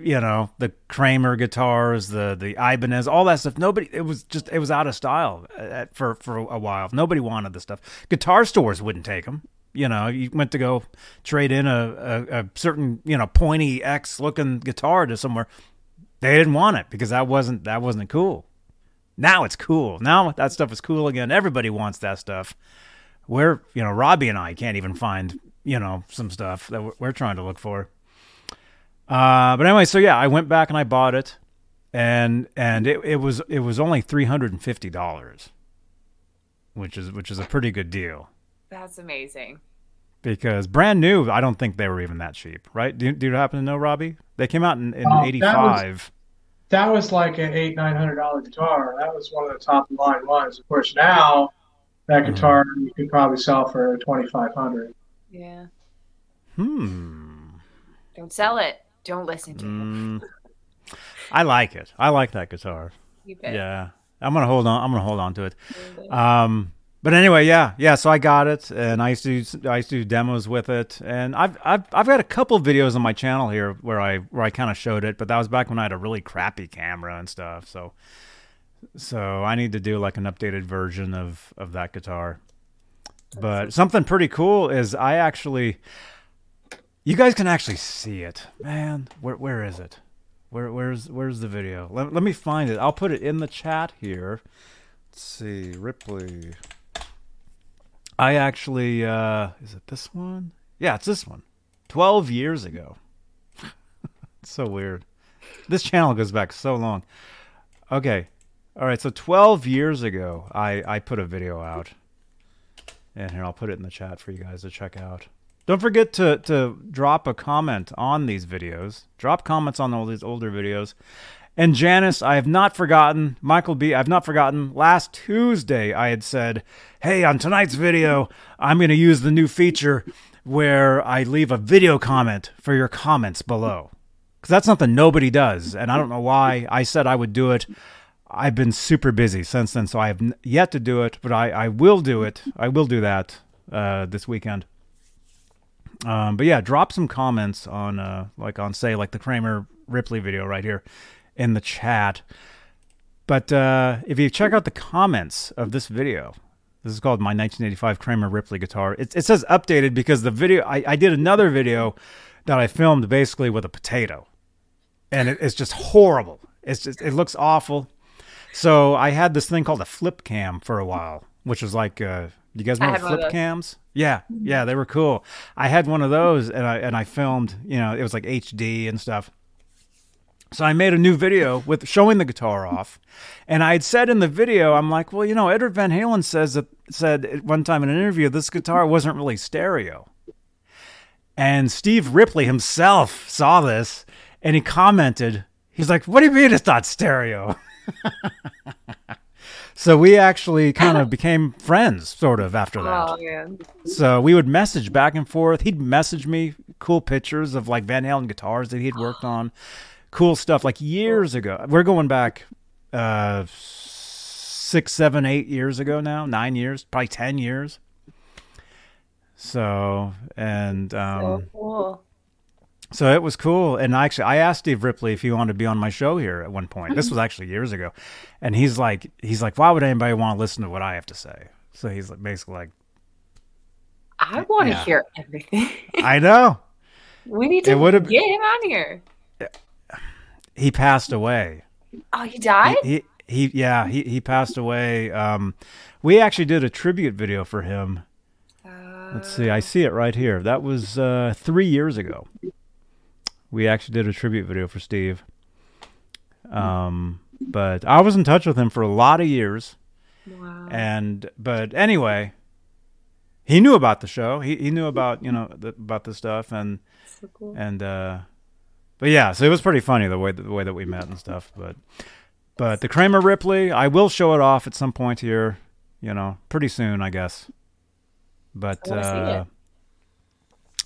you know, the Kramer guitars, the the Ibanez, all that stuff. Nobody, it was just, it was out of style uh, for for a while. Nobody wanted the stuff. Guitar stores wouldn't take them. You know, you went to go trade in a, a, a certain, you know, pointy X looking guitar to somewhere. They didn't want it because that wasn't that wasn't cool. Now it's cool. Now that stuff is cool again. Everybody wants that stuff. We're, you know, Robbie and I can't even find, you know, some stuff that we're, we're trying to look for. Uh, but anyway, so yeah, I went back and I bought it, and and it, it was it was only three hundred and fifty dollars, which is which is a pretty good deal That's amazing. because brand new. I don't think they were even that cheap, right? Do, you- do you happen to know, Robbie? They came out in, in Oh, that was- eighty five. That was like an eight nine hundred dollar guitar. That was one of the top line ones. Of course, now that guitar you could probably sell for twenty five hundred. Yeah. Hmm. Don't sell it. Don't listen to. Mm. I like it. I like that guitar. Yeah, I'm gonna hold on. I'm gonna hold on to it. Um, but anyway, yeah, yeah. So I got it, and I used to do, I used to do demos with it, and I've I've I've got a couple videos on my channel here where I where I kind of showed it, but that was back when I had a really crappy camera and stuff. So so I need to do like an updated version of of that guitar. But something pretty cool is I actually, you guys can actually see it, man. Where where is it? Where where's where's the video? Let, let me find it. I'll put it in the chat here. Let's see, Ripley. I actually uh is it this one? Yeah, it's this one. 12 years ago. it's so weird. This channel goes back so long. Okay. All right. So 12 years ago, I, I put a video out. And here, I'll put it in the chat for you guys to check out. Don't forget to, to drop a comment on these videos. Drop comments on all these older videos. And Janice, I have not forgotten, Michael B., I've not forgotten. Last Tuesday, I had said, hey, on tonight's video, I'm going to use the new feature where I leave a video comment for your comments below. Because that's something nobody does. And I don't know why. I said I would do it. I've been super busy since then, so I have yet to do it, but I, I will do it. I will do that uh, this weekend. Um, but yeah, drop some comments on, uh, like on, say, like the Kramer Ripley video right here in the chat. But uh, if you check out the comments of this video, this is called my 1985 Kramer Ripley guitar. It, it says updated because the video I, I, did another video that I filmed basically with a potato, and it, it's just horrible. It's just it looks awful. So I had this thing called a flip cam for a while, which was like, uh, you guys remember flip cams? Yeah, yeah, they were cool. I had one of those, and I and I filmed. You know, it was like HD and stuff. So I made a new video with showing the guitar off, and I had said in the video, I'm like, well, you know, Edward Van Halen says that said at one time in an interview this guitar wasn't really stereo, and Steve Ripley himself saw this and he commented, he's like, what do you mean it's not stereo? so we actually kind of became friends, sort of after that. Oh, yeah. So we would message back and forth. He'd message me cool pictures of like Van Halen guitars that he'd worked on cool stuff like years ago. We're going back uh, six, seven, eight years ago now, nine years, probably 10 years. So, and, um, so cool. So it was cool. And I actually, I asked Steve Ripley if he wanted to be on my show here at one point. This was actually years ago. And he's like, he's like, why would anybody want to listen to what I have to say? So he's like, basically like, I want to yeah. hear everything. I know. We need to get him on here he passed away. Oh, he died. He, he, he yeah, he he passed away. Um, we actually did a tribute video for him. Uh, Let's see, I see it right here. That was uh, three years ago. We actually did a tribute video for Steve. Um, but I was in touch with him for a lot of years. Wow. And but anyway, he knew about the show. He he knew about you know the, about the stuff and so cool. and uh, but yeah, so it was pretty funny the way the way that we met and stuff. But but the Kramer Ripley, I will show it off at some point here. You know, pretty soon, I guess. But uh,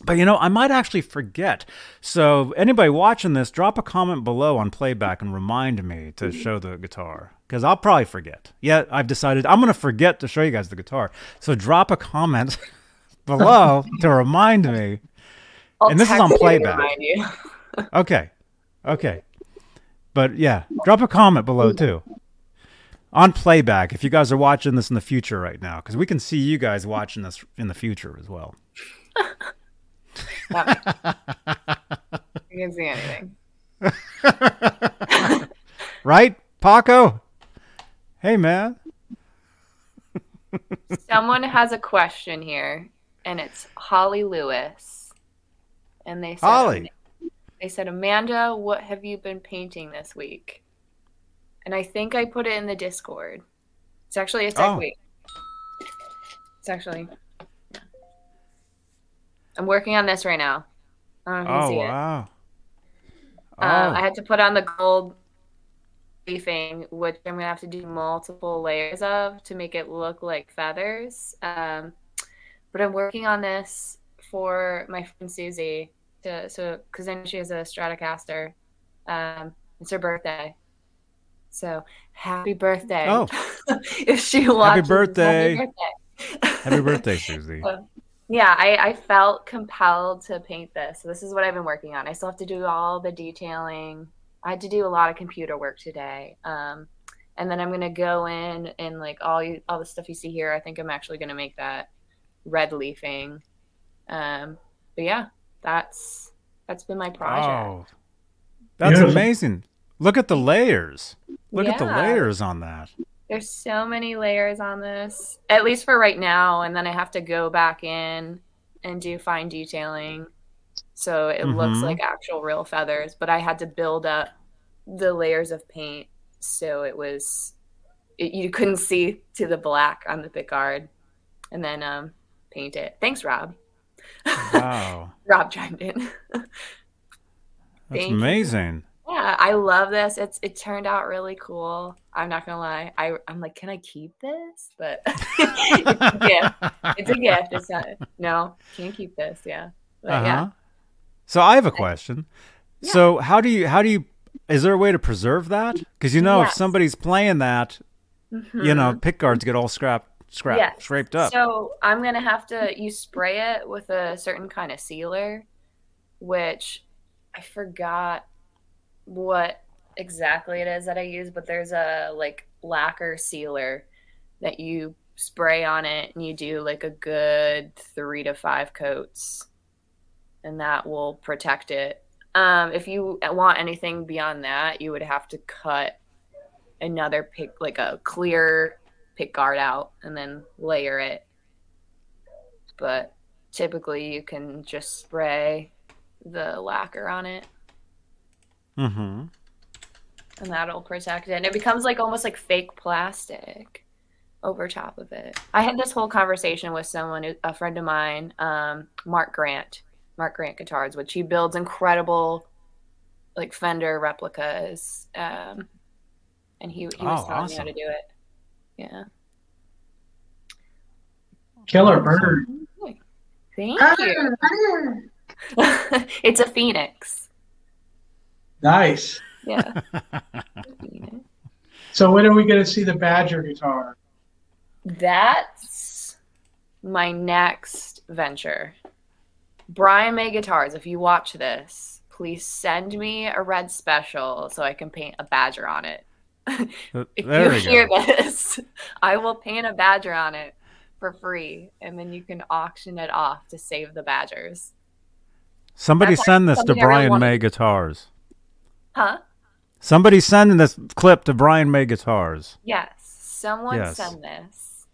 but you know, I might actually forget. So anybody watching this, drop a comment below on playback and remind me to show the guitar because I'll probably forget. Yeah, I've decided I'm going to forget to show you guys the guitar. So drop a comment below to remind me. I'll and this is on playback. okay. Okay. But yeah, drop a comment below too. On playback, if you guys are watching this in the future right now, because we can see you guys watching this in the future as well. You can see anything. right, Paco? Hey, man. Someone has a question here, and it's Holly Lewis. And they said, Holly. They said, Amanda, what have you been painting this week? And I think I put it in the Discord. It's actually a tech oh. week. It's actually. I'm working on this right now. I oh, wow. It. Oh. Um, I had to put on the gold leafing, which I'm going to have to do multiple layers of to make it look like feathers. Um, but I'm working on this for my friend Susie to so because then she has a Stratocaster. Um, it's her birthday, so happy birthday! Oh, if she watches, happy birthday! Happy birthday, happy birthday Susie. So, yeah, I, I felt compelled to paint this. So this is what I've been working on. I still have to do all the detailing. I had to do a lot of computer work today. Um, and then I'm gonna go in and like all you, all the stuff you see here. I think I'm actually gonna make that red leafing. Um, but yeah, that's that's been my project. Oh, that's amazing. Look at the layers. Look yeah. at the layers on that. There's so many layers on this, at least for right now. And then I have to go back in and do fine detailing. so it looks Mhm. like actual real feathers. But I had to build up the layers of paint so it was it, you couldn't see to the black on the pickguard, and then um, paint it. Thanks, Rob. Wow, Rob chimed in. that's Thank amazing. Yeah, I love this. It's it turned out really cool. I'm not gonna lie. I I'm like, can I keep this? But it's a gift. It's a gift. It's not. No, can't keep this. Yeah. But Uh-huh. yeah. So I have a question. Yeah. So how do you how do you is there a way to preserve that? Because you know if somebody's playing that, you know, pick guards get all scrapped, scrapped, Yes. scraped up. So I'm gonna have to. You spray it with a certain kind of sealer, which I forgot what exactly it is that I use, but there's a like lacquer sealer that you spray on it, and you do like a good three to five coats, and that will protect it. Um, if you want anything beyond that, you would have to cut another pick, like a clear pick guard out and then layer it. But typically you can just spray the lacquer on it mm-hmm. and that'll protect it. And it becomes like almost like fake plastic over top of it. I had this whole conversation with someone, a friend of mine, um, Mark Grant, Mark Grant Guitars, which he builds incredible like Fender replicas. Um, and he, he was Oh, telling me how to do it. Yeah. Killer bird. Thank you. it's a phoenix. Nice. Yeah. So when are we going to see the Badger guitar? That's my next venture. Brian May Guitars, if you watch this, please send me a red special so I can paint a badger on it. If There you hear go. this, I will paint a badger on it for free and then you can auction it off to save the badgers. Somebody That's send this to something I really Brian May Guitars. Huh? Somebody sending this clip to Brian May Guitars. Yes. Someone Yes. send this.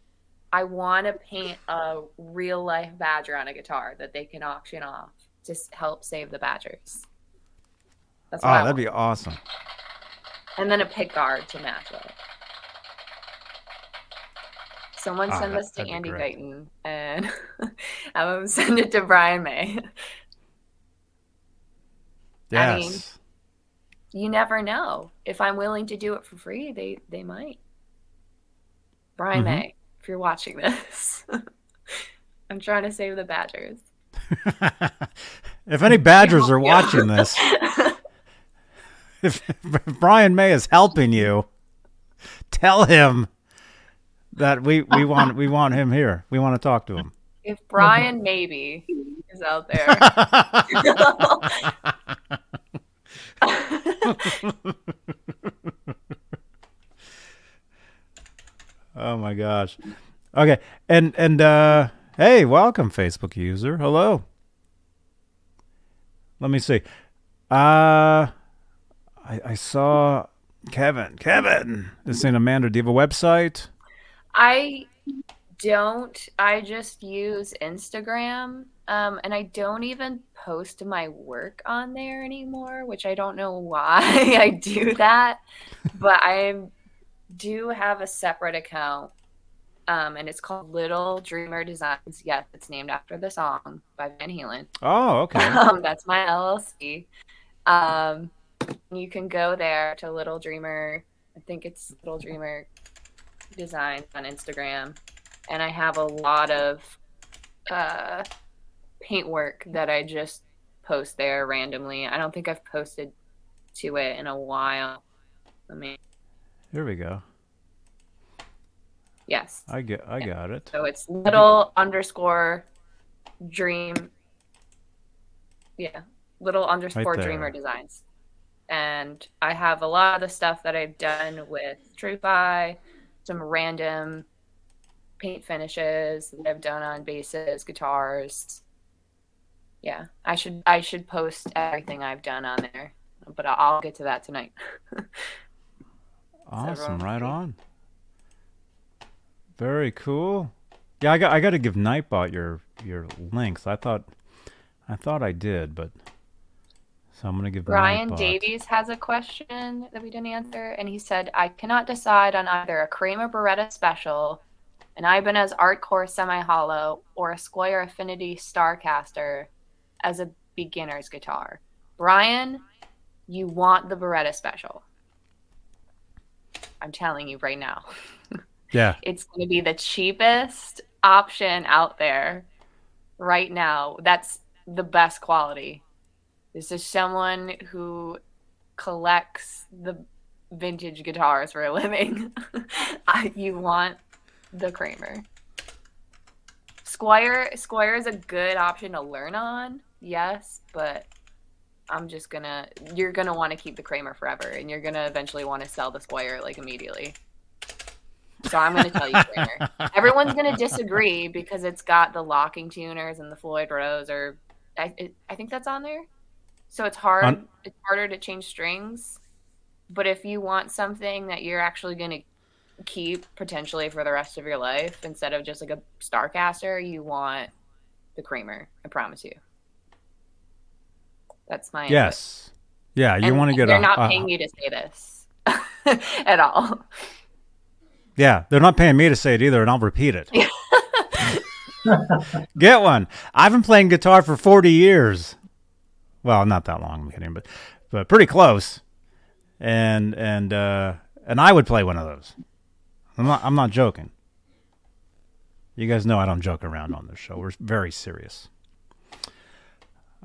I want to paint a real life badger on a guitar that they can auction off to help save the badgers. That's Oh, that'd want. be awesome. And then a pick guard to match it. Someone Ah, send that- this to Andy. Guyton and have him send it to Brian May. I mean- Yes. You never know. If I'm willing to do it for free, they they might. Brian Mhm. May, if you're watching this, I'm trying to save the Badgers. if any Badgers are watching this, if Brian May is helping you, tell him that we, we want we want him here. We want to talk to him. if Brian maybe is out there, oh my gosh. Okay, and and uh, hey, welcome Facebook user. Hello. Let me see. Uh, I I saw Kevin. Kevin, this ain't Amanda. Do you have a website? I don't. I just use Instagram, um, and I don't even post my work on there anymore, which I don't know why I do that. but I do have a separate account, um, and it's called Little Dreamer Designs. Yes, it's named after the song by Van Halen. Oh, okay. Um, that's my LLC. Um, you can go there to Little Dreamer. I think it's Little Dreamer Designs on Instagram, and I have a lot of uh, paint work that I just post there randomly. I don't think I've posted to it in a while. Let me. Here we go. yes. I get. I got it. So it's little underscore dream. Yeah, little underscore there. dreamer designs. And I have a lot of the stuff that I've done with TrueFi, some random paint finishes that I've done on basses, guitars. Yeah, I should I should post everything I've done on there, but I'll, I'll get to that tonight. Awesome. Right on. Very cool. Yeah, I got. I got to give Nightbot your your links. I thought, I thought I did, but so I'm gonna give Brian Nightbot- Davies has a question that we didn't answer, and he said, I cannot decide on either a Kramer Baretta Special, an Ibanez Artcore Semi Hollow, or a Squier Affinity Starcaster as a beginner's guitar. Brian, you want the Baretta Special. I'm telling you right now. Yeah, It's going to be the cheapest option out there right now. That's the best quality. This is someone who collects the vintage guitars for a living. You want the Kramer. Squier Squier is a good option to learn on, yes, but I'm just gonna you're gonna want to keep the Kramer forever, and you're gonna eventually want to sell the Squier like immediately. So I'm gonna tell you Kramer. Everyone's gonna disagree because it's got the locking tuners and the Floyd Rose, or I, it, I think that's on there. So it's hard. On- it's harder to change strings. But if you want something that you're actually gonna keep potentially for the rest of your life instead of just like a Starcaster, you want the Kramer. I promise you. That's my input. yes, yeah. You want to get They're a, not a- paying you to say this at all. yeah. They're not paying me to say it either, and I'll repeat it. get one. I've been playing guitar for 40 years. Well, not that long, I'm kidding, but but pretty close. And and uh, and I would play one of those. I'm not. I'm not joking. You guys know I don't joke around on this show. We're very serious.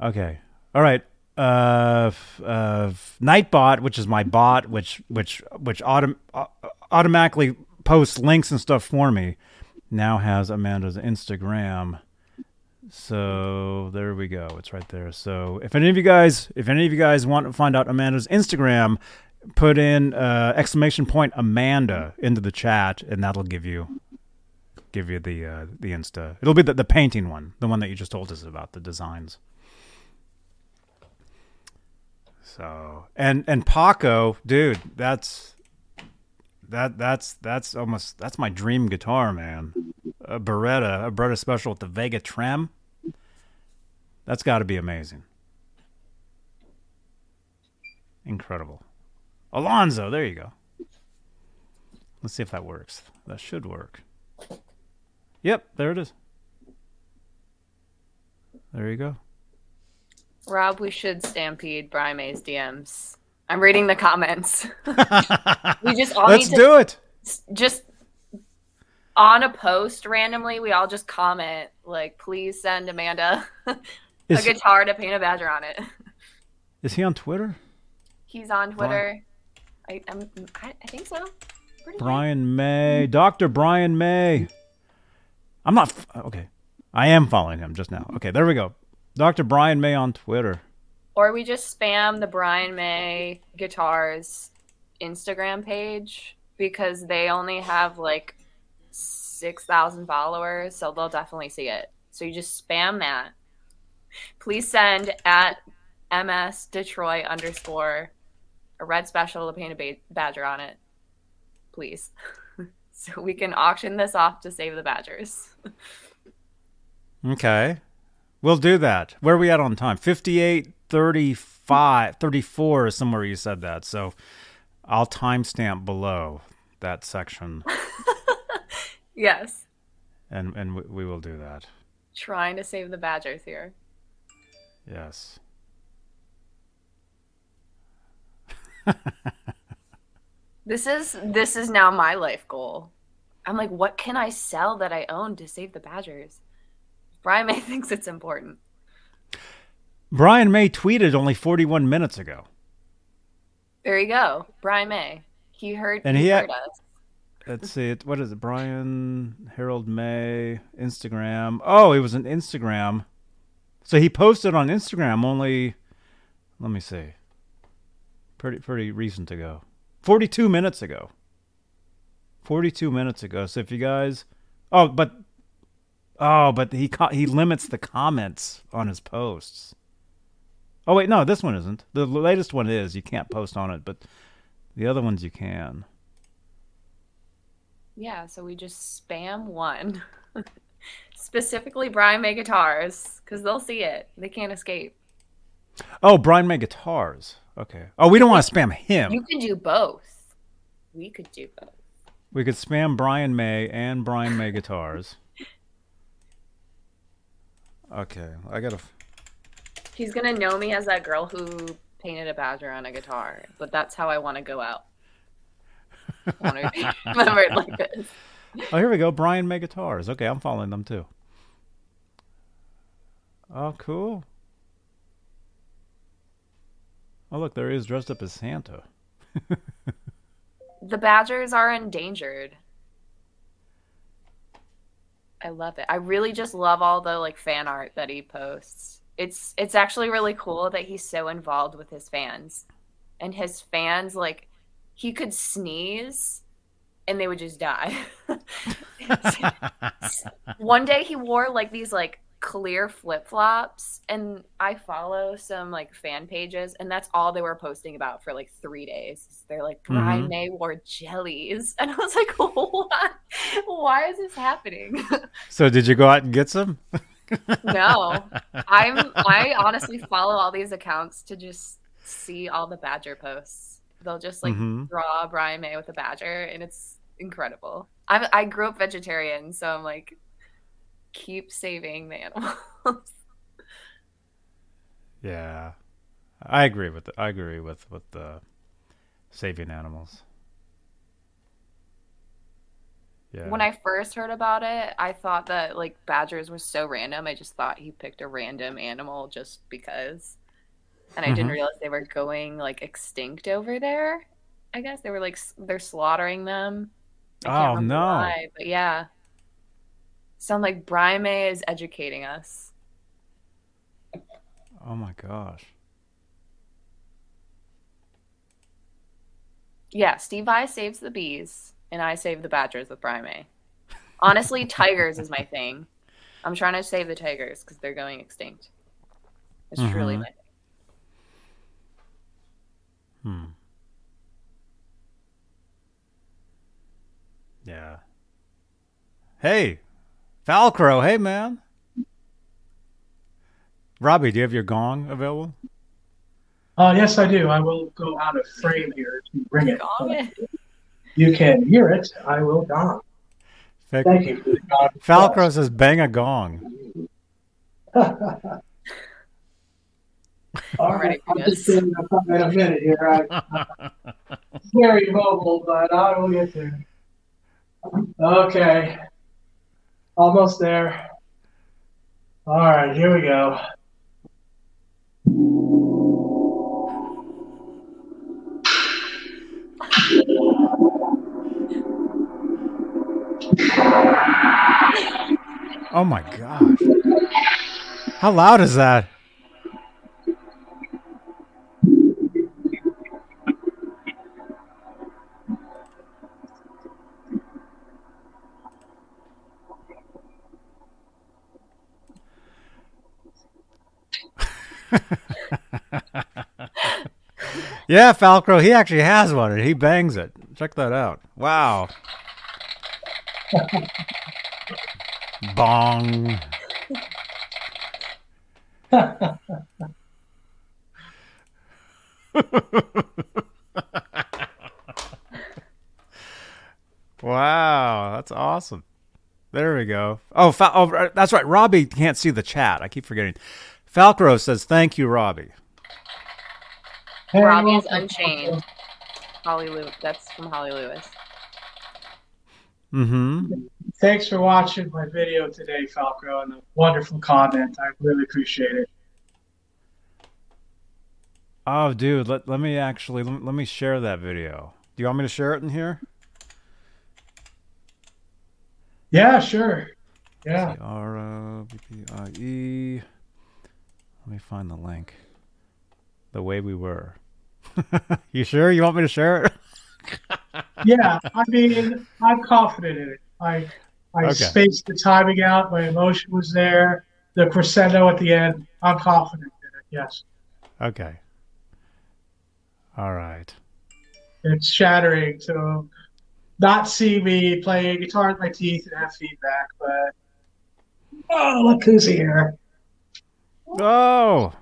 Okay. All right. Uh, uh, Nightbot, which is my bot, which which which autom- uh, automatically posts links and stuff for me, now has Amanda's Instagram. So there we go. It's right there. So if any of you guys, if any of you guys want to find out Amanda's Instagram, put in uh, exclamation point Amanda into the chat, and that'll give you give you the uh, the Insta. It'll be the, the painting one, the one that you just told us about, the designs. So and and Paco, dude, that's that that's that's almost that's my dream guitar, man. A Baretta, a Baretta special with the Vega trem. That's got to be amazing. Incredible. Alonzo, there you go. Let's see if that works. That should work. Yep, there it is. There you go. Rob, we should stampede Brian May's DMs. I'm reading the comments. we just all Let's need to do it. just on a post randomly. We all just comment like, "Please send Amanda a Is, guitar to paint a badger on it." is he on Twitter? He's on Twitter. I, I'm, I, I think so. Pretty. Brian May, Dr. Brian May. I'm not okay. I am following him just now. Okay, there we go. Dr. Brian May on Twitter. Or we just spam the Brian May Guitars Instagram page because they only have like 6,000 followers, so they'll definitely see it. So you just spam that. Please send at MS Detroit underscore a red special to paint a badger on it. Please. so we can auction this off to save the badgers. Okay. We'll do that. Where are we at on time? 58, 35, 34 is somewhere you said that. So I'll timestamp below that section yes. and, and we, we will do that. Trying to save the badgers here. Yes. This is this is now my life goal. I'm like, what can I sell that I own to save the Badgers? Brian May thinks it's important. Brian May tweeted only 41 minutes ago. There you go, Brian May. He heard. And he, he had- heard us. Let's see. It, what is it? Brian Harold May Instagram. Oh, it was an Instagram. So he posted on Instagram only. Let me see. Pretty pretty recent ago. Forty-two minutes ago. Forty-two minutes ago. So if you guys, oh, but oh, but he co- he limits the comments on his posts. Oh wait, no, this one isn't. The latest one is you can't post on it, but the other ones you can. Yeah, so we just spam one. Specifically, Brian May guitars, because they'll see it. They can't escape. Oh, Brian May guitars. Okay. Oh, we don't want to spam him. You could do both. We could do both. We could spam Brian May and Brian May guitars. Okay, I gotta. F- He's gonna know me as that girl who painted a badger on a guitar, but that's how I want to go out. I want to be remembered like this. Oh, here we go. Brian May guitars. Okay, I'm following them too. Oh, cool. Oh, look, there he is dressed up as Santa. The badgers are endangered. I love it. I really just love all the like fan art that he posts. It's it's actually really cool that he's so involved with his fans. And his fans like he could sneeze and they would just die. One day he wore like these like clear flip-flops and I follow some like fan pages and that's all they were posting about for like 3 days. They're like Brian Mhm. May wore jellies and I was like what? Why is this happening? So, did you go out and get some? no. I'm I honestly follow all these accounts to just see all the badger posts. They'll just like Mhm. draw Brian May with a badger and it's incredible. I I grew up vegetarian, so I'm like keep saving the animals. Yeah, I agree with. the, I agree with with the saving animals. Yeah. When I first heard about it, I thought that like badgers was so random. I just thought he picked a random animal just because. And I didn't Mhm. realize they were going like extinct over there. I guess they were like they're slaughtering them. I Oh, no. why, but yeah. Sound like Brian May is educating us. oh my gosh. Yeah, Steve Vai saves the bees, and I save the badgers with Brian May. Honestly, tigers is my thing. I'm trying to save the tigers because they're going extinct. It's truly Mhm. my thing. Hmm. Yeah. Hey, Falcro. Hey, man. Robbie, do you have your gong available? Uh, yes, I do. I will go out of frame here to bring it. Gong it. You can hear it. I will gong. Fac- Thank you. for the. Falcro says, "Bang a gong." All right, I'm ready right, for I'm just this. up in a minute here. I, very mobile, but I will get there. Okay. Almost there. All right, here we go. Oh my gosh! How loud is that? yeah, Falcro, he actually has one and he bangs it. Check that out. Wow. Bong. wow, that's awesome. There we go. Oh, Fal- oh, that's right. Robbie can't see the chat. I keep forgetting. Falcro says, "Thank you, Robbie." Hey, Robbie is. Unchained. Holly Lewis. That's from Holly Lewis. Mm-hmm. Thanks for watching my video today, Falco, and the wonderful comment. I really appreciate it. Oh, dude, let, let me actually let, me- let me share that video. Do you want me to share it in here? Yeah, sure. Yeah. R O B P I E. Let me find the link. The way we were. you sure you want me to share it? Yeah. I mean, I'm confident in it. I I Okay. spaced the timing out. My emotion was there. The crescendo at the end. I'm confident in it. Yes. Okay. All right. It's shattering to not see me playing guitar with my teeth and have feedback, but Oh, look who's here. Oh.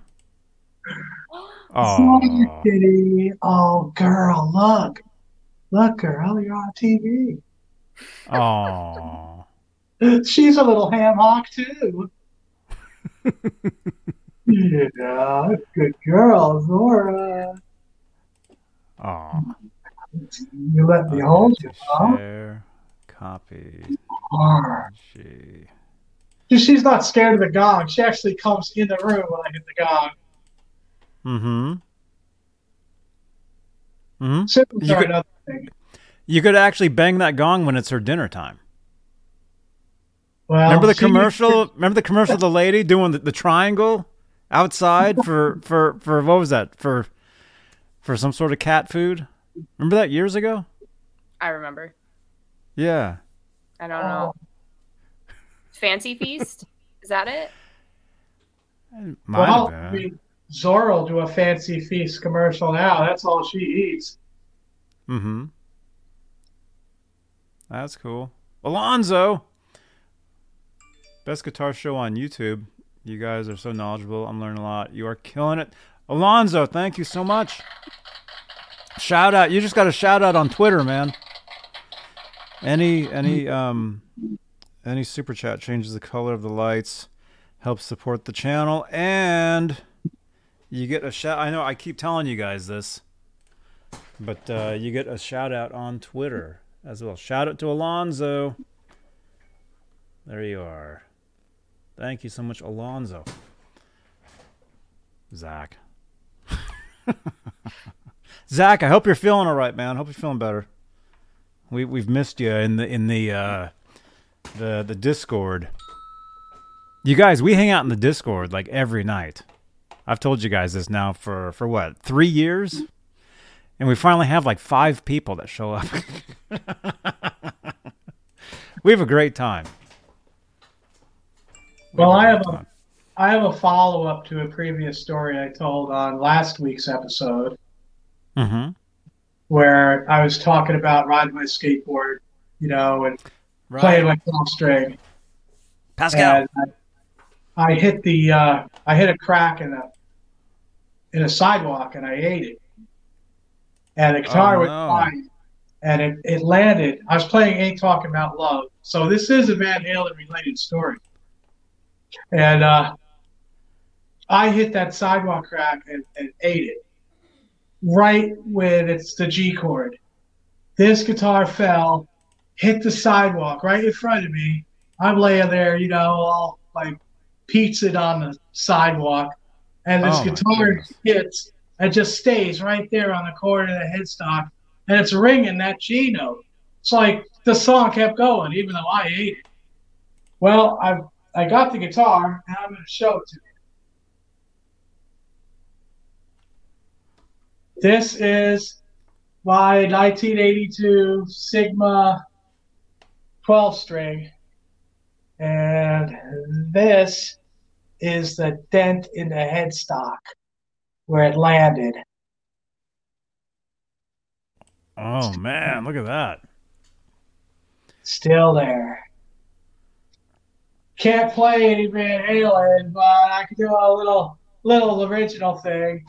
Oh, Oh. Oh, girl, look. Look, girl, you're on TV. Oh. She's a little ham hock, too. yeah, good girl, Zora. Oh. You let me hold you, huh? Copy. Arr. She. She's not scared of the gong. She actually comes in the room when I hit the gong. Mm-hmm. Mm-hmm. Siblings You could- another thing. You could actually bang that gong when it's her dinner time. Well, Remember the she- commercial? Remember the commercial of the lady doing the, the triangle outside for, for for what was that? For for some sort of cat food? Remember that years ago? I remember. Yeah. I don't know. Fancy Feast? Is that it? Might Well, have I mean, Zora will do a fancy feast commercial now. That's all she eats. Mm-hmm. That's cool. Alonzo! Best guitar show on YouTube. You guys are so knowledgeable. I'm learning a lot. You are killing it. Alonzo, thank you so much. Shout out. You just got a shout out on Twitter, man. Any any um any super chat changes the color of the lights, helps support the channel, and you get a shout. I know I keep telling you guys this, but uh, you get a shout out on Twitter as well. Shout out to Alonzo. There you are. Thank you so much, Alonzo. Zach. Zach, I hope you're feeling all right, man. Hope you're feeling better. We we've missed you in the in the uh, the the Discord. You guys, we hang out in the Discord like every night. I've told you guys this now for for what three years, and we finally have like five people that show up. we have a great time. We Well, I have a- time. I have a follow up to a previous story I told on last week's episode mm-hmm. where I was talking about riding my skateboard, you know, and playing my 12 string. Pascal. And I, I hit the uh, I hit a crack in a in a sidewalk and I ate it. And the guitar Oh, was no. fine. And it, it landed. I was playing Ain't Talking About Love. So this is a Van Halen related story. And uh, I hit that sidewalk crack and, and ate it. Right when it's the G chord. This guitar fell, hit the sidewalk right in front of me. I'm laying there, you know, all like pizzaed on the sidewalk, and this Oh, guitar hits and just stays right there on the corner of the headstock, and it's ringing that G note. It's like the song kept going, even though I ate it. Well, I I got the guitar, and I'm going to show it to you. This is my 1982 Sigma 12 string. And this is the dent in the headstock where it landed. Oh man, look at that. Still there. Can't play any Van Halen, but I can do a little little original thing.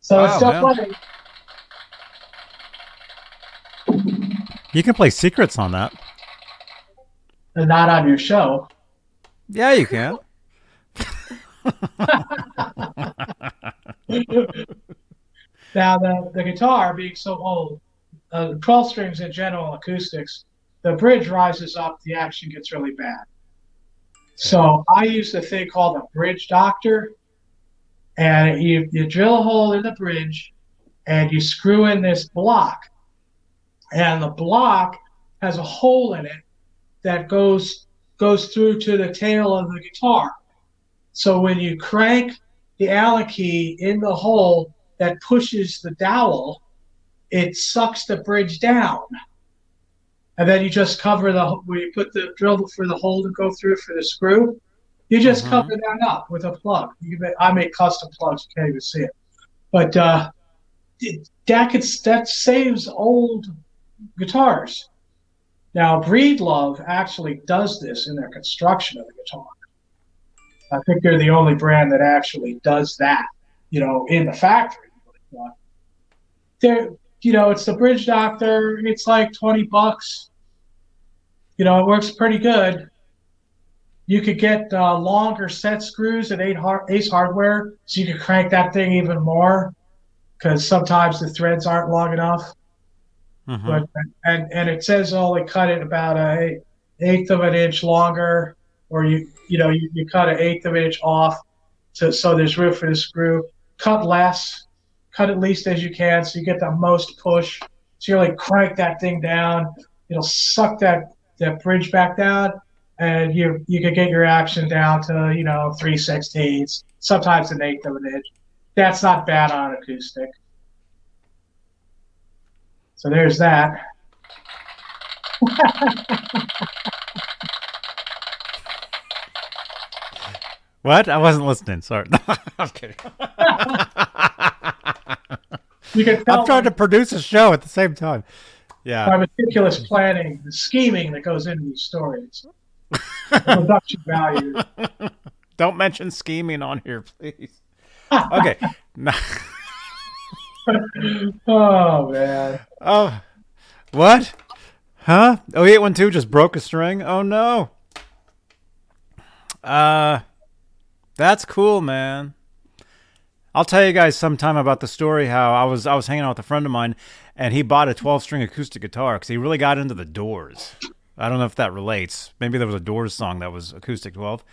So it's Wow, still man. playing. You can play secrets on that. and not on your show. Yeah, you can. Now, the, the guitar being so old, uh, 12 strings in general acoustics, the bridge rises up, the action gets really bad. So I use a thing called a bridge doctor, and you, you drill a hole in the bridge, and you screw in this block, and the block has a hole in it that goes goes through to the tail of the guitar. So when you crank the Allen key in the hole that pushes the dowel, it sucks the bridge down. and then you just cover the where you put the drill for the hole to go through for the screw. You just Mhm. cover that up with a plug. You can make, I make custom plugs. You can't even see it, but uh, that could that saves old guitars. Now, Breedlove actually does this in their construction of the guitar. I think they're the only brand that actually does that, you know, in the factory. But they're, you know, it's the Bridge Doctor. It's like twenty bucks. You know, it works pretty good. You could get uh, longer set screws at Ace Hardware, so you could crank that thing even more. Because sometimes the threads aren't long enough. Mhm. But and and it says only cut it about a eighth of an inch longer, or you you know you, you cut an eighth of an inch off, so so there's room for the screw. Cut less, cut at least as you can, so you get the most push. So you like crank that thing down. It'll suck that that bridge back down, and you you can get your action down to you know three sixteenths, sometimes an eighth of an inch. That's not bad on acoustic. So there's that. What? I wasn't listening. Sorry. I'm kidding. You can tell I'm trying to produce a show at the same time. Yeah. by meticulous planning, the scheming that goes into these stories, the production value. Don't mention scheming on here, please. Okay. Oh man, oh, what? Huh? Oh, 812 just broke a string. Oh no. Uh, that's cool, man. I'll tell you guys sometime about the story how I was I was hanging out with a friend of mine, and he bought a 12 string acoustic guitar because he really got into the Doors. I don't know if that relates. Maybe there was a Doors song that was acoustic 12.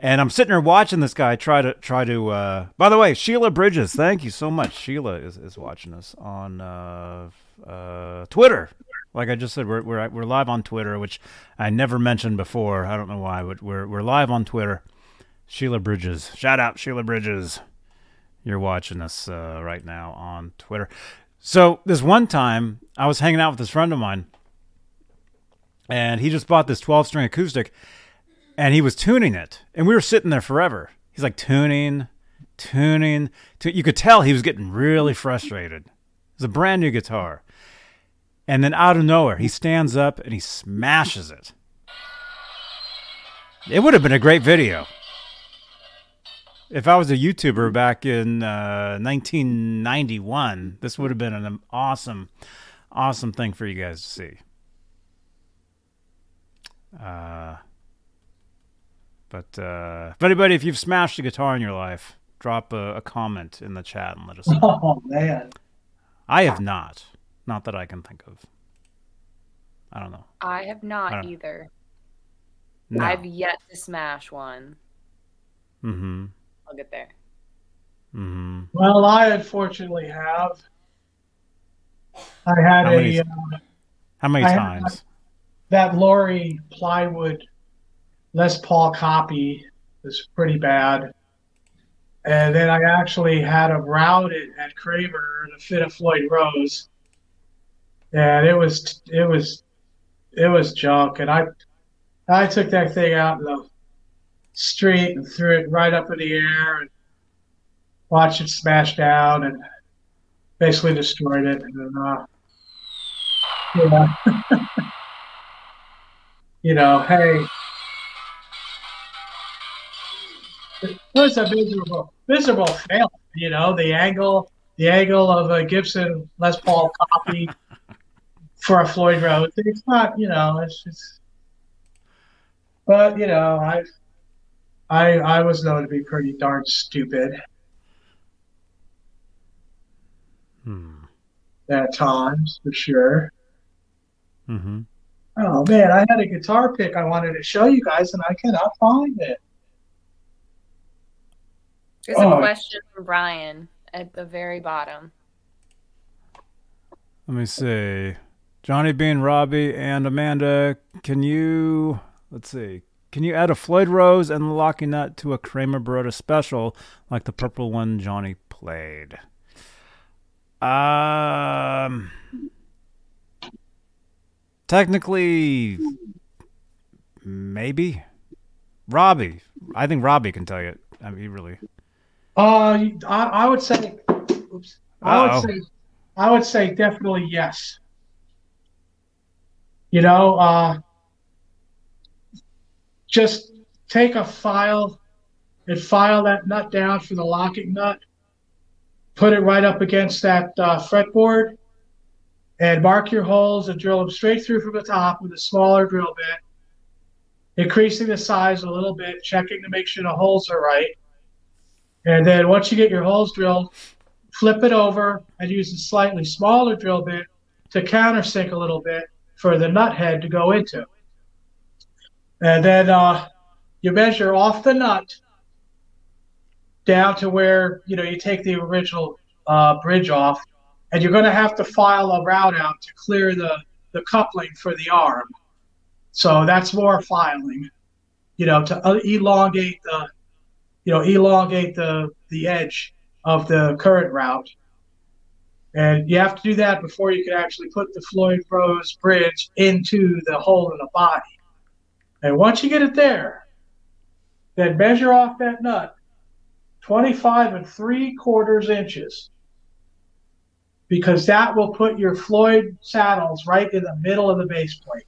And I'm sitting there watching this guy try to try to. Uh, by the way, Sheila Bridges, thank you so much. Sheila is, is watching us on uh, uh, Twitter. Like I just said, we're, we're we're live on Twitter, which I never mentioned before. I don't know why, but we're we're live on Twitter. Sheila Bridges, shout out Sheila Bridges. You're watching us uh, right now on Twitter. So this one time, I was hanging out with this friend of mine, and he just bought this 12 string acoustic and he was tuning it and we were sitting there forever. He's like tuning tuning tu- you could tell he was getting really frustrated. It's a brand new guitar. And then out of nowhere he stands up and he smashes it. It would have been a great video if i was a youtuber back in uh, 1991 this would have been an awesome awesome thing for you guys to see uh, but uh, if anybody, if you've smashed a guitar in your life, drop a, a comment in the chat and let us know. oh man, I have not. Not that I can think of. I don't know. I have not I either. No. I've yet to smash one. Mm-hmm. I'll get there. Mm-hmm. well I unfortunately have. I had How a many- uh, How many I times? that Lori plywood Les Paul copy was pretty bad. And then I actually had him routed at Kramer to fit a Floyd Rose. And it was it was it was junk. And I I took that thing out in the street and threw it right up in the air and watched it smash down and basically destroyed it. And uh, yeah. you know, hey, it was a miserable, miserable fail. You know, the angle, the angle of a Gibson Les Paul copy for a Floyd Rose. It's not, you know, it's just. But you know, I, I, I was known to be pretty darn stupid Hmm. at times, for sure. Mm-hmm. Oh man, I had a guitar pick I wanted to show you guys, and I cannot find it. There's Oh. a question from Brian at the very bottom. Let me see. Johnny Bean, Robbie, and Amanda, can you let's see. Can you add a Floyd Rose and the Locky Nut to a Kramer Baretta special like the purple one Johnny played? Um technically, maybe Robbie. I think Robbie can tell you. I mean, he really. Uh, I, I would say, oops, I would say, I would say definitely yes. You know, uh, just take a file and file that nut down for the locking nut. Put it right up against that uh, fretboard, and mark your holes and drill them straight through from the top with a smaller drill bit, increasing the size a little bit, checking to make sure the holes are right. And then once you get your holes drilled, flip it over and use a slightly smaller drill bit to countersink a little bit for the nut head to go into. And then uh, you measure off the nut down to where you know you take the original uh, bridge off, and you're going to have to file a route out to clear the the coupling for the arm. So that's more filing, you know, to uh, elongate the you know, elongate the, the edge of the current route. And you have to do that before you can actually put the Floyd Rose bridge into the hole in the body. And once you get it there, then measure off that nut 25 and three quarters inches because that will put your Floyd saddles right in the middle of the base plate.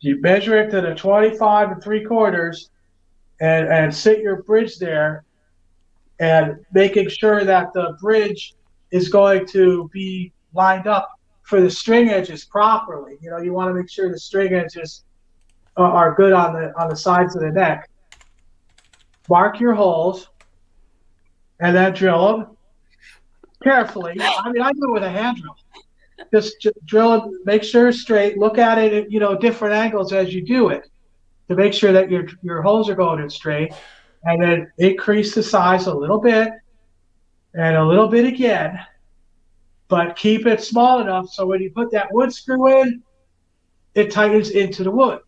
You measure it to the 25 and three quarters and, and sit your bridge there and making sure that the bridge is going to be lined up for the string edges properly. You know, you want to make sure the string edges are, good on the on the sides of the neck. Mark your holes and then drill them carefully. I mean, I do it with a hand drill. Just j- drill it, make sure it's straight. Look at it at you know different angles as you do it to make sure that your your holes are going in straight, and then increase the size a little bit, and a little bit again, but keep it small enough so when you put that wood screw in, it tightens into the wood.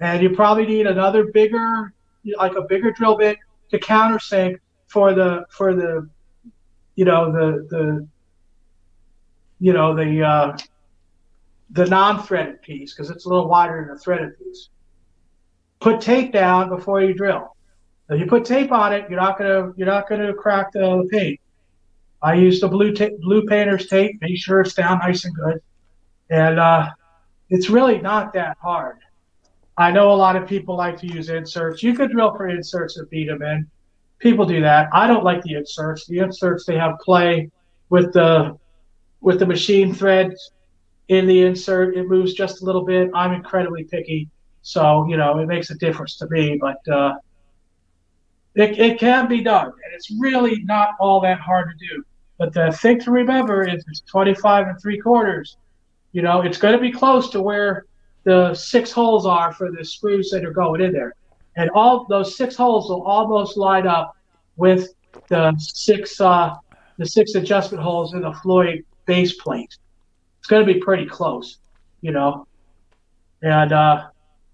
And you probably need another bigger, like a bigger drill bit to countersink for the for the, you know the the, you know the uh, the non-threaded piece because it's a little wider than the threaded piece put tape down before you drill. If you put tape on it, you're not gonna you're not gonna crack the, the paint. I use the blue ta- blue painter's tape. Make sure it's down nice and good, and uh, it's really not that hard. I know a lot of people like to use inserts. You could drill for inserts and beat them in. People do that. I don't like the inserts. The inserts they have play with the with the machine threads in the insert. It moves just a little bit. I'm incredibly picky. So, you know, it makes a difference to me, but uh, it, it can be done. And it's really not all that hard to do. But the thing to remember is it's 25 and three quarters. You know, it's going to be close to where the six holes are for the screws that are going in there. And all those six holes will almost line up with the six uh, the six adjustment holes in the Floyd base plate. It's going to be pretty close, you know. And uh,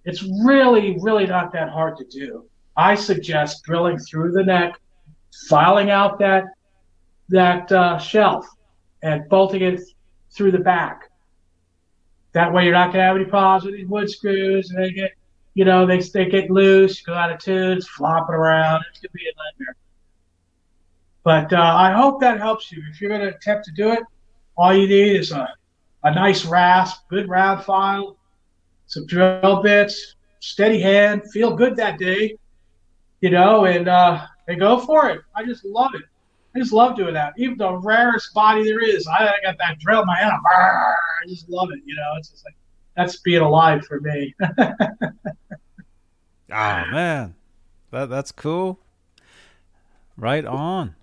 it's really, really not that hard to do. I suggest drilling through the neck, filing out that that uh, shelf, and bolting it through the back. That way, you're not to have any problems with these wood screws. And they get, you know, they they get loose, go out of tune, it's flopping around. It's to be a nightmare. But uh, I hope that helps you. If you're to attempt to do it, all you need is a, a nice rasp, good round file, some drill bits, steady hand, feel good that day, you know, and uh, and go for it. I just love it. I just love doing that. Even the rarest body there is, I got that drill in my hand. I just love it. You know, it's just like that's being alive for me. Oh man, that that's cool. Right on,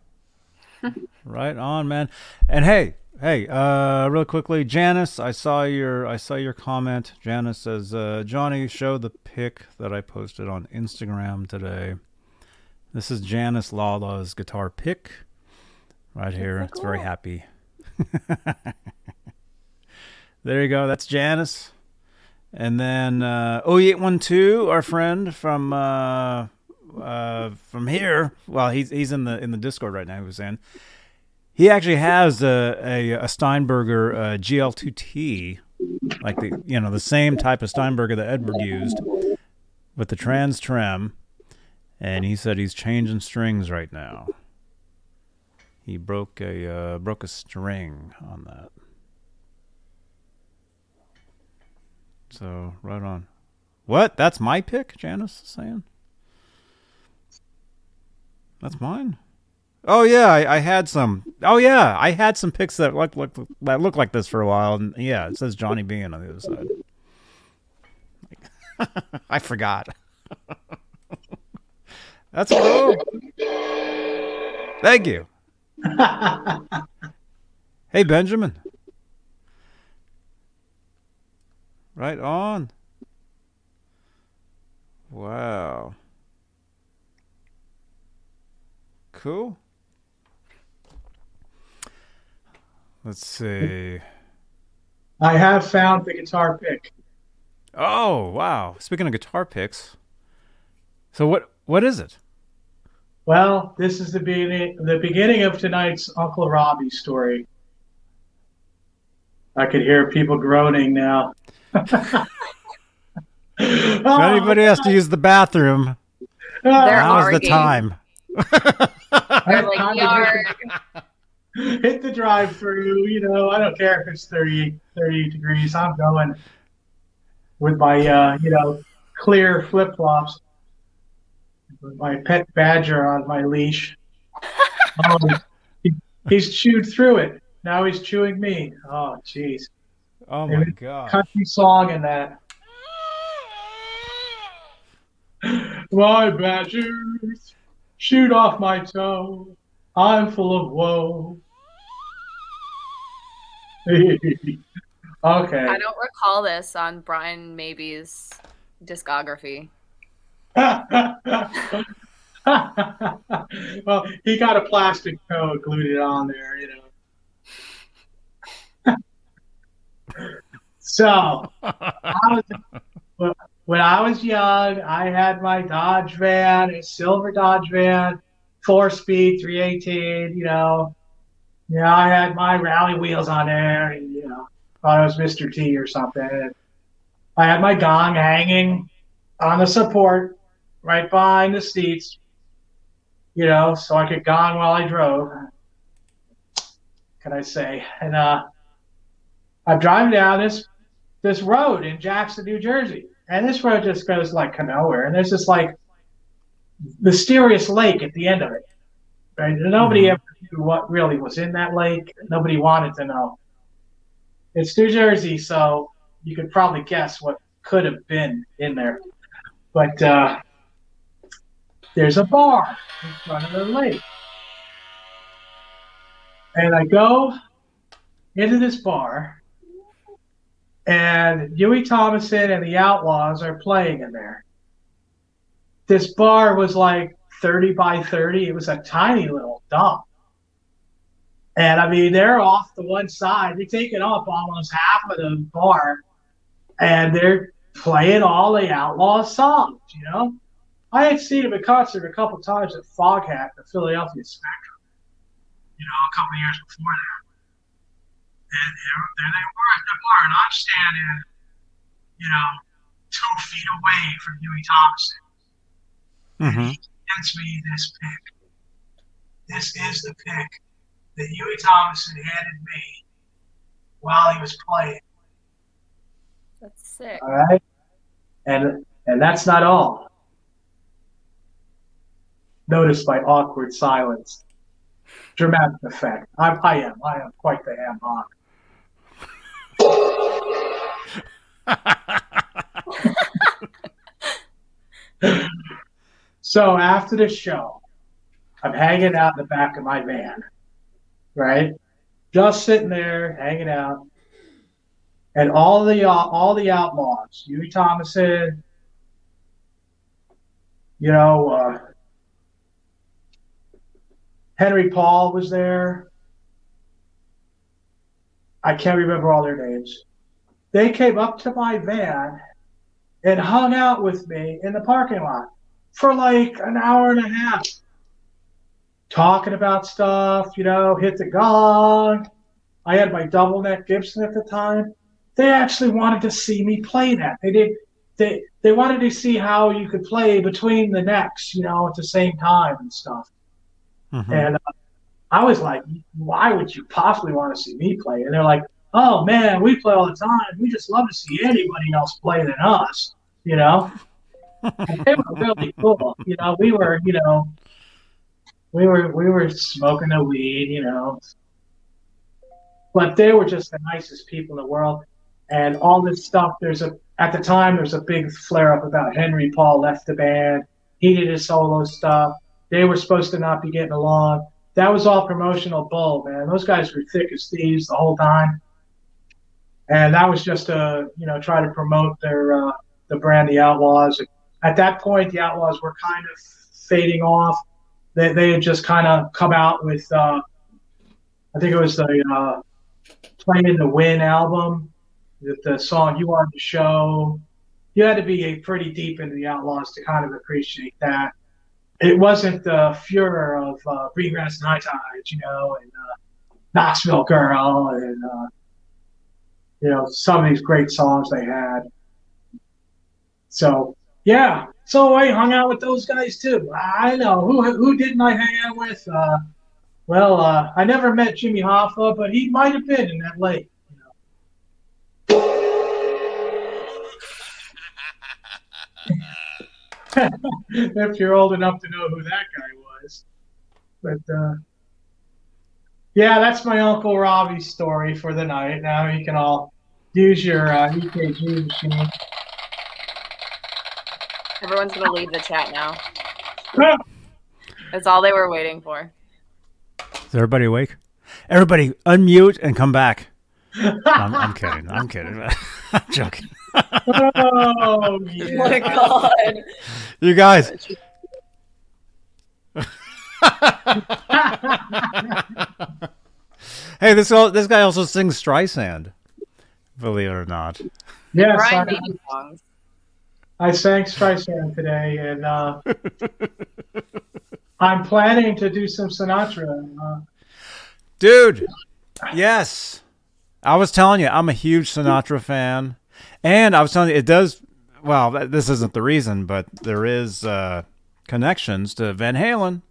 right on, man. And hey, hey, uh, real quickly, Janice, I saw your I saw your comment. Janice says, uh, Johnny, show the pic that I posted on Instagram today. This is Janice Lala's guitar pick right here. so It's very happy. there you go. That's Janice. And then uh, 0812, our friend from uh, uh, from here. Well, he's he's in the in the Discord right now. He was in. He actually has a a, a Steinberger uh, GL2T like the you know the same type of Steinberger that Edward used with the TransTrem. and he said he's changing strings right now. He broke a uh, broke a string on that. So right on. What? That's my pick, Janice is saying. That's mine. Oh yeah, I, I, had some. Oh yeah, I had some picks that look, look that look like this for a while, and yeah, it says Johnny Bean on the other side. I forgot. That's cool. Thank you. hey Benjamin. Right on. Wow. Cool. Let's see. I have found the guitar pick. Oh wow! Speaking of guitar picks, so what what is it? Well, this is the beginning the beginning of tonight's Uncle Robbie story. I could hear people groaning now. if anybody has to use the bathroom, now is the time. like, hit the drive through. You know, I don't care if it's 30, 38 degrees. I'm going with my, uh, you know, clear flip flops, with my pet badger on my leash. um, he, he's chewed through it. Now he's chewing me. Oh, jeez. Oh my god. Country song in that. My badgers shoot off my toe. I'm full of woe. okay. I don't recall this on Brian Maybe's discography. well, he got a plastic toe, glued it on there, you know. so, I was, when I was young, I had my Dodge van, a silver Dodge van, four speed, 318, you know, yeah, I had my rally wheels on there, and you know, thought I was Mr. T or something. I had my gong hanging on the support right behind the seats, you know, so I could gong while I drove. Can I say? And uh, I'm driving down this this road in Jackson, New Jersey, and this road just goes like nowhere. And there's this like mysterious lake at the end of it. Right? And nobody mm-hmm. ever knew what really was in that lake. Nobody wanted to know. It's New Jersey, so you could probably guess what could have been in there. But uh, there's a bar in front of the lake. And I go into this bar, and Hughie Thomasson and the Outlaws are playing in there. This bar was like 30 by 30. It was a tiny little dump. And I mean, they're off the one side. They're taking up almost half of the bar, and they're playing all the outlaw songs. You know, I had seen him at concert a couple times at Foghat, the Philadelphia Spectrum. You know, a couple years before that. And there, there they were at the bar, and I'm standing, you know, two feet away from Hughie Thomasson. Mm-hmm hands me this pick. This is the pick that Hughie Thomasson handed me while he was playing. That's sick. All right. And and that's not all. Notice my awkward silence. Dramatic effect. I'm, I am. I am quite the ham hock. So after the show, I'm hanging out in the back of my van, right? Just sitting there, hanging out, and all the uh, all the outlaws, Hughie Thomasson, you know, uh, Henry Paul was there. I can't remember all their names. They came up to my van and hung out with me in the parking lot for like an hour and a half talking about stuff, you know, hit the gong. I had my double neck Gibson at the time. they actually wanted to see me play that. They did. They they wanted to see how you could play between the necks, you know, at the same time and stuff. Mhm. And uh, I was like, why would you possibly want to see me play? And they're like, oh man, we play all the time. We just love to see anybody else play than us, you know? They were really cool. You know, we were, you know, we were we were smoking the weed, you know. But they were just the nicest people in the world. And all this stuff, there's a at the time there's a big flare up about Henry Paul left the band. He did his solo stuff. They were supposed to not be getting along. That was all promotional bull, man. Those guys were thick as thieves the whole time. And that was just to, you know, try to promote their uh, the brand, the Outlaws. At that point, the Outlaws were kind of fading off. They, they had just kind of come out with, uh, I think it was the uh, Playing to Win album, the, the song You wanted to Show. You had to be pretty deep into the Outlaws to kind of appreciate that. It wasn't the furor of uh, Green Grass and High Tides, you know, and uh, Knoxville Girl, and uh, you know some of these great songs they had. So yeah, so I hung out with those guys too. I know who who didn't I hang out with? Uh, well, uh, I never met Jimmy Hoffa, but he might have been in that lake. if you're old enough to know who that guy was, but uh, yeah, that's my uncle Robbie's story for the night. Now you can all use your uh, EKG machine. Everyone's gonna leave the chat now. That's all they were waiting for. Is everybody awake? Everybody unmute and come back. I'm, I'm kidding. I'm kidding. I'm joking. Oh yeah. god. You guys. hey, this this guy also sings Streisand. Believe it or not. yes, Brian I, May songs. I sang Streisand today, and uh, I'm planning to do some Sinatra. Uh, Dude, yes. I was telling you, I'm a huge Sinatra fan. And I was telling you, it does, well, this isn't the reason, but there is uh, connections to Van Halen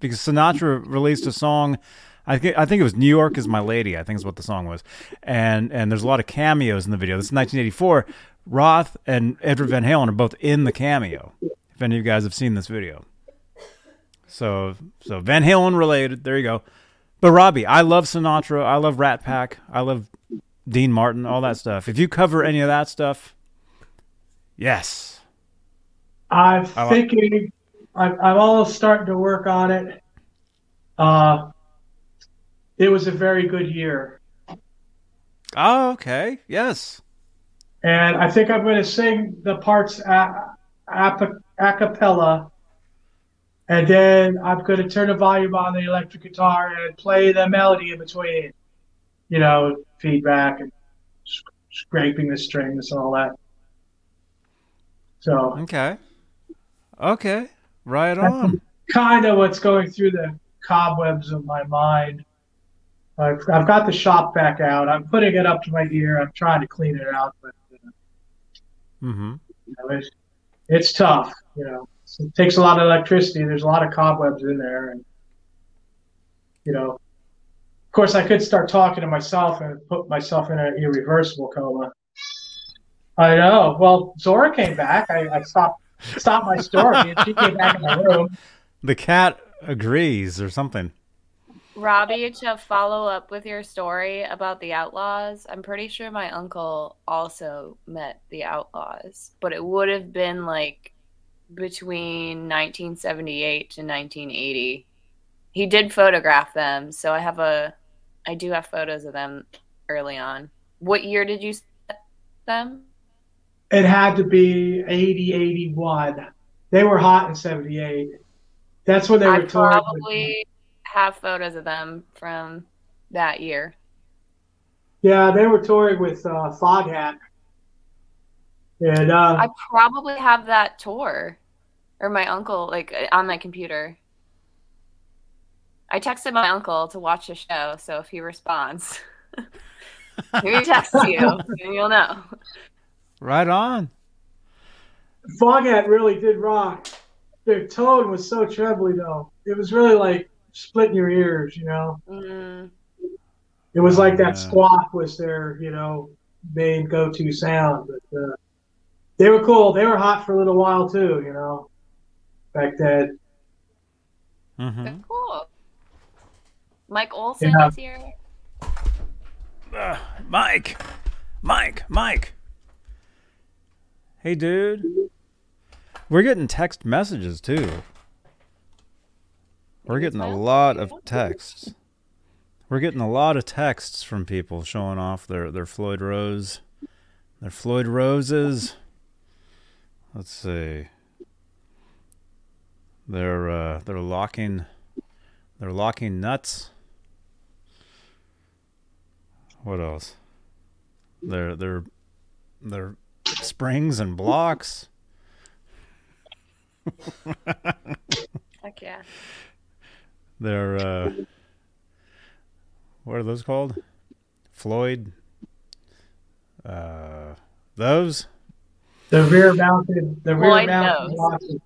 because Sinatra released a song. I think I think it was New York is my lady. I think is what the song was, and and there's a lot of cameos in the video. This is 1984. Roth and Edward Van Halen are both in the cameo. If any of you guys have seen this video, so so Van Halen related. There you go. But Robbie, I love Sinatra. I love Rat Pack. I love Dean Martin. All that stuff. If you cover any of that stuff, yes. I'm like- thinking, I'm, I'm almost starting to work on it. Uh, it was a very good year. Oh, okay. Yes. And I think I'm going to sing the parts a, a, a cappella. And then I'm going to turn the volume on the electric guitar and play the melody in between. You know, feedback and sc- scraping the strings and all that. So, Okay. Okay. Right on. kind of what's going through the cobwebs of my mind. I've, I've got the shop back out. I'm putting it up to my ear. I'm trying to clean it out, but uh, Mm-hmm. you know, it's, it's tough. You know, it takes a lot of electricity. There's a lot of cobwebs in there, and you know, of course, I could start talking to myself and put myself in an irreversible coma. I know. Well, Zora came back. I, I stopped stopped my story, and she came back in the room. The cat agrees or something. Robbie, to follow up with your story about the Outlaws, I'm pretty sure my uncle also met the Outlaws, but it would have been like between 1978 to 1980. He did photograph them, so I have a, I do have photos of them early on. What year did you set them? It had to be 80, 81. They were hot in 78. That's when they I were touring. with- probably have photos of them from that year. Yeah, they were touring with uh, Foghat. And uh, I probably have that tour or my uncle like on my computer. I texted my uncle to watch the show, so if he responds, Maybe text you, and you'll know. Right on. Foghat really did rock. Their tone was so trebly though. It was really like splitting your ears, you know. Mm, It was like Yeah. that squawk was their, you know, main go-to sound. But uh, they were cool. They were hot for a little while too, you know. Back then, hmm that's cool. Mike Olson Yeah. is here. Uh, Mike, Mike, Mike. Hey, dude. We're getting text messages too. We're getting a lot of texts. We're getting a lot of texts from people showing off their, their Floyd Rose, their Floyd Roses. Let's see. They're uh, they're locking, they're locking nuts. What else? They're they're they're springs and blocks. Heck yeah. They're uh what are those called? Floyd uh those? the rear-mounted, the Floyd rear-mounted knows. locking.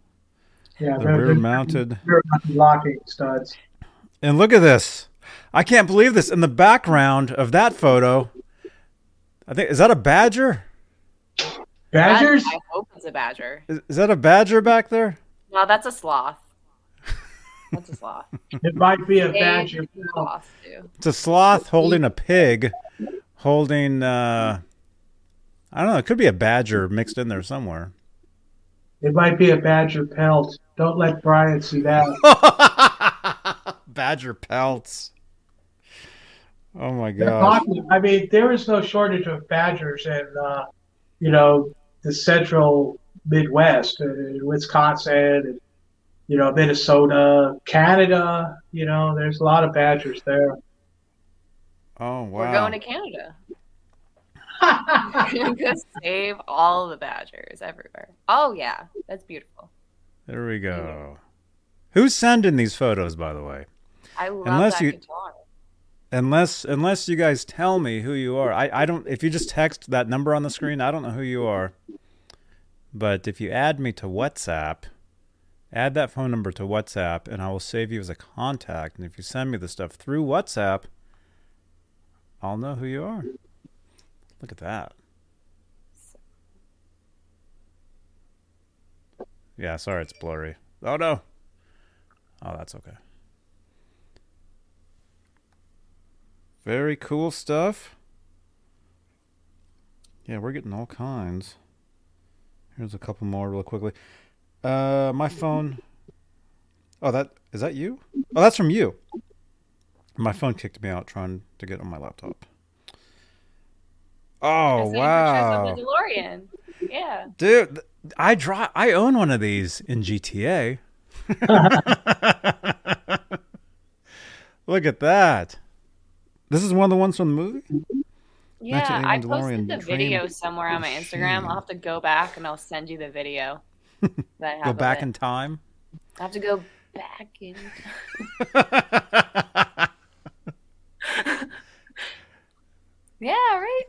Yeah, The they're- they're rear mounted. rear-mounted locking studs. And look at this. I can't believe this. In the background of that photo, I think is that a badger? Badgers? I hope it's a badger. Is, is that a badger back there? No, that's a sloth. That's a sloth. It might be a Big badger. sloth too. It's a sloth holding a pig, holding uh I don't know, it could be a badger mixed in there somewhere. It might be a badger pelt. Don't let Brian see that. badger pelts. Oh my They're gosh. talking- I mean, there is no shortage of badgers in, uh, you know, the central Midwest, uh, Wisconsin, and, you know, Minnesota, Canada. You know, there's a lot of badgers there. Oh wow. We're going to Canada. Go save all the badgers everywhere. Oh yeah, that's beautiful. There we go. Who's sending these photos, by the way? I love Unless that you- guitar. Unless unless you guys tell me who you are. I, I don't if you just text that number on the screen, I don't know who you are. But if you add me to WhatsApp, add that phone number to WhatsApp and I will save you as a contact. And if you send me the stuff through WhatsApp, I'll know who you are. Look at that. Yeah, sorry it's blurry. Oh no. Oh, that's okay. Very cool stuff. Yeah, we're getting all kinds. Here's a couple more real quickly. Uh my phone Oh, that is that you? Oh, that's from you. My phone kicked me out trying to get on my laptop. Oh, sent wow. the DeLorean. Yeah. Dude, I draw I own one of these in GTA. Look at that. This is one of the ones from the movie? Yeah, I posted the video somewhere on my Instagram. I'll have to go back and I'll send you the video. Go back it. in time. I have to go back in. time. Yeah, right.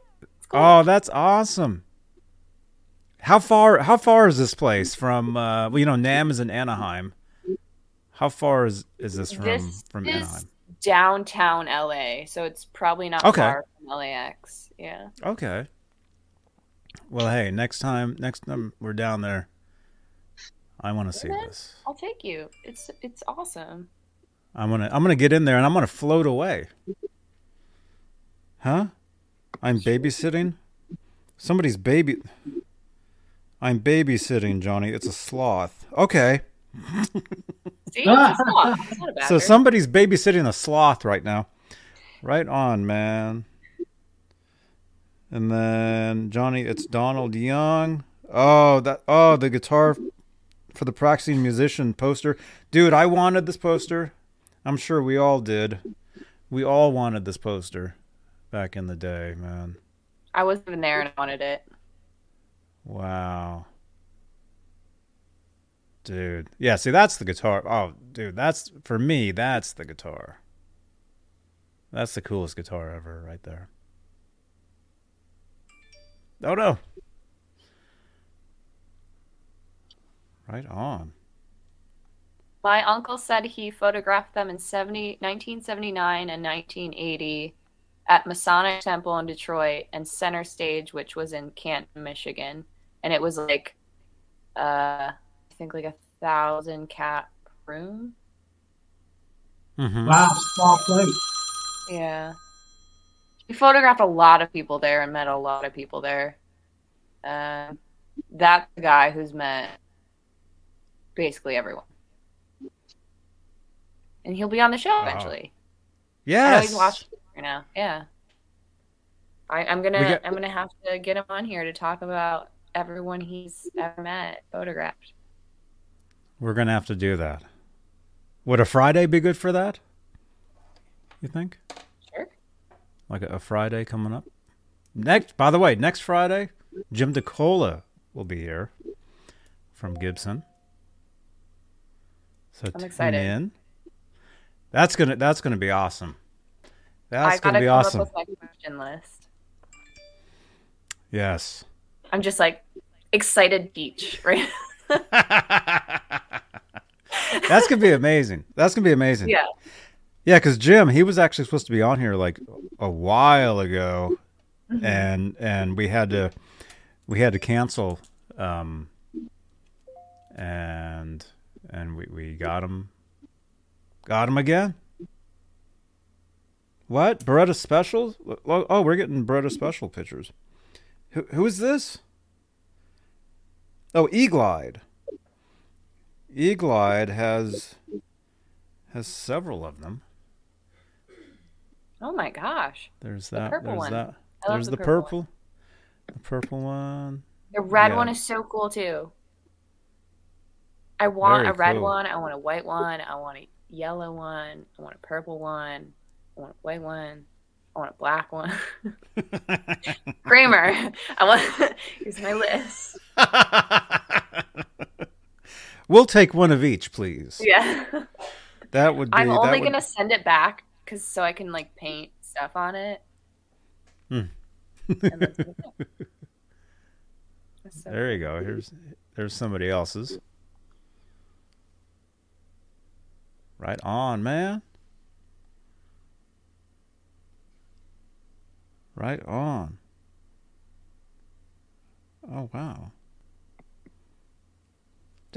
Cool. oh, that's awesome. How far how far is this place from uh well you know NAMM is in Anaheim. How far is is this from This from Anaheim? Downtown LA, so it's probably not Okay. far from LAX. Yeah. Okay. Well, hey, next time next time we're down there I want to see this. I'll take you. It's it's awesome. I'm gonna I'm gonna get in there and I'm gonna float away. Huh? I'm babysitting. Somebody's baby. I'm babysitting, Johnny. It's a sloth. Okay. See, it's, not, it's not a So somebody's babysitting a sloth right now. Right on, man. And then Johnny, it's Donald Young. Oh, that oh, the guitar for the practicing musician poster. Dude, I wanted this poster. I'm sure we all did. We all wanted this poster back in the day, man. I wasn't there and I wanted it. Wow. Dude. Yeah, see that's the guitar. Oh, dude, that's for me, that's the guitar. That's the coolest guitar ever right there. Oh no. Right on. My uncle said he photographed them in 70, 1979 and 1980 at Masonic Temple in Detroit and Center Stage, which was in Canton, Michigan. And it was like, uh, think like a thousand cap room. Mm-hmm. Wow, small place. Yeah. He photographed a lot of people there and met a lot of people there. Uh, that's the guy who's met basically everyone. And he'll be on the show Wow. eventually. I know Yes. he's watching right now. Yeah. I, I'm gonna We got- I'm gonna have to get him on here to talk about everyone he's ever met, photographed. We're gonna have to do that. Would a Friday be good for that? You think? Sure. Like a, a Friday coming up? Next by the way, next Friday, Jim DeCola will be here from Gibson. So I'm tune excited. in. That's gonna that's gonna be awesome. That's I gonna be awesome. up with my question list. Yes. I'm just like excited beach, right? That's gonna be amazing. That's gonna be amazing. yeah. Yeah, because Jim, he was actually supposed to be on here like a while ago, Mhm. and and we had to we had to cancel, um, and and we we got him, got him again. What Baretta specials? Oh, we're getting Baretta special pictures. Who who is this? Oh, E-Glide. E-Glide has has several of them. Oh my gosh. There's The that. purple There's one. that. There's the the, purple purple. The purple one. The red Yeah. one is so cool too. I want Very a red cool. one. I want a white one. I want a yellow one. I want a purple one. I want a white one. I want a black one. Kramer. I want. Here's my list. we'll take one of each, please. Yeah. That would be. I'm only would- gonna send it back because so I can like paint stuff on it. Hmm. And then send it back. That's so There you go. Here's there's somebody else's. Right on, man. Right on. Oh wow.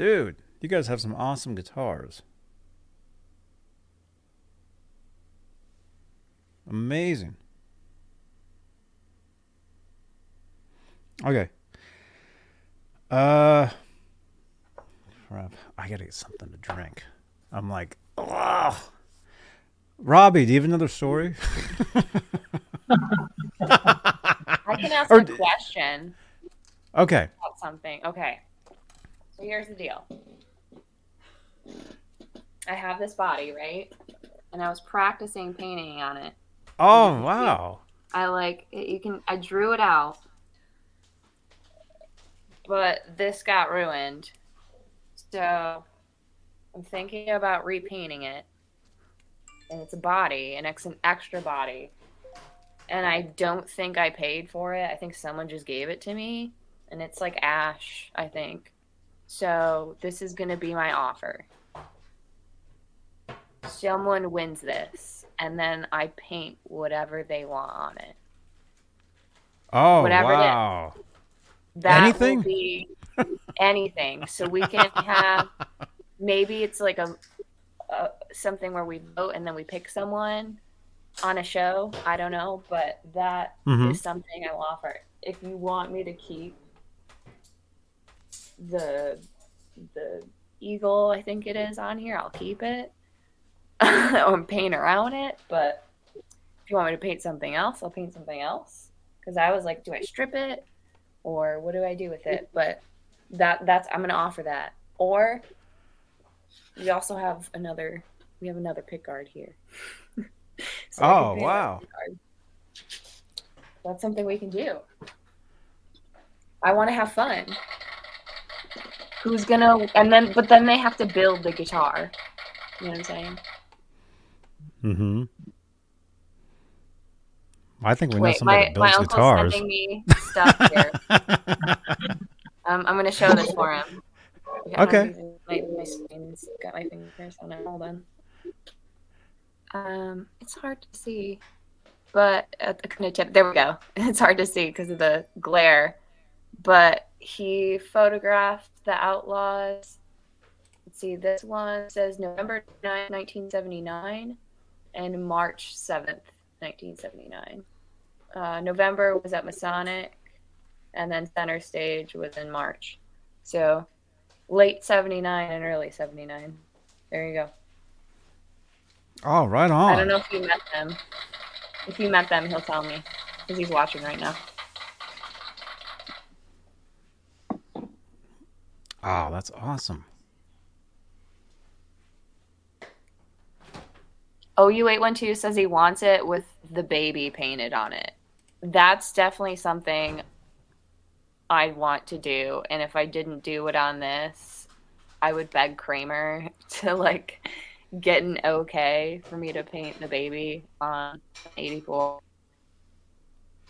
Dude, you guys have some awesome guitars. Amazing. Okay. Uh, crap. I gotta get something to drink. I'm like, oh. Robbie, do you have another story? I can ask Or a question okay. about something. Okay. So here's the deal. I have this body, right? And I was practicing painting on it. Oh wow. I like it- you can I drew it out. But this got ruined. So I'm thinking about repainting it. And it's a body, and it's an extra body. And I don't think I paid for it. I think someone just gave it to me. And it's like ash, I think. So this is gonna be my offer. Someone wins this, and then I paint whatever they want on it. Oh Whatever it is. wow. That Anything? be anything. So we can have maybe it's like a, a something where we vote and then we pick someone on a show. I don't know, but that is Mhm. something I will offer. If you want me to keep the the eagle, I think it is on here, I'll keep it or paint around it. But if you want me to paint something else, I'll paint something else. Because I was like, do I strip it? or what do I do with it? But that that's I'm gonna offer that. Or we also have another we have another pick guard here. So Oh wow. a pick guard. That's something we can do. I want to have fun. Who's gonna and then but then they have to build the guitar. You know what I'm saying? Mm-hmm. I think we know Wait, somebody my, that my builds uncle's guitars. sending me stuff here. um, I'm gonna show this for him. I'm Okay. My, my screen's got my fingers on it. Hold on. Um, it's hard to see, but at the kind of tip, there we go. It's hard to see because of the glare, but he photographed the outlaws. Let's see, this one says November 9, 1979, and March 7th, 1979. Uh, November was at Masonic, and then center stage was in March. So late 79 and early 79. There you go. oh, right on. I don't know if you met them. If you met them, he'll tell me because he's watching right now. Oh, that's awesome. OU812 says he wants it with the baby painted on it. That's definitely something I want to do. And if I didn't do it on this, I would beg Kramer to like get an okay for me to paint the baby on 84.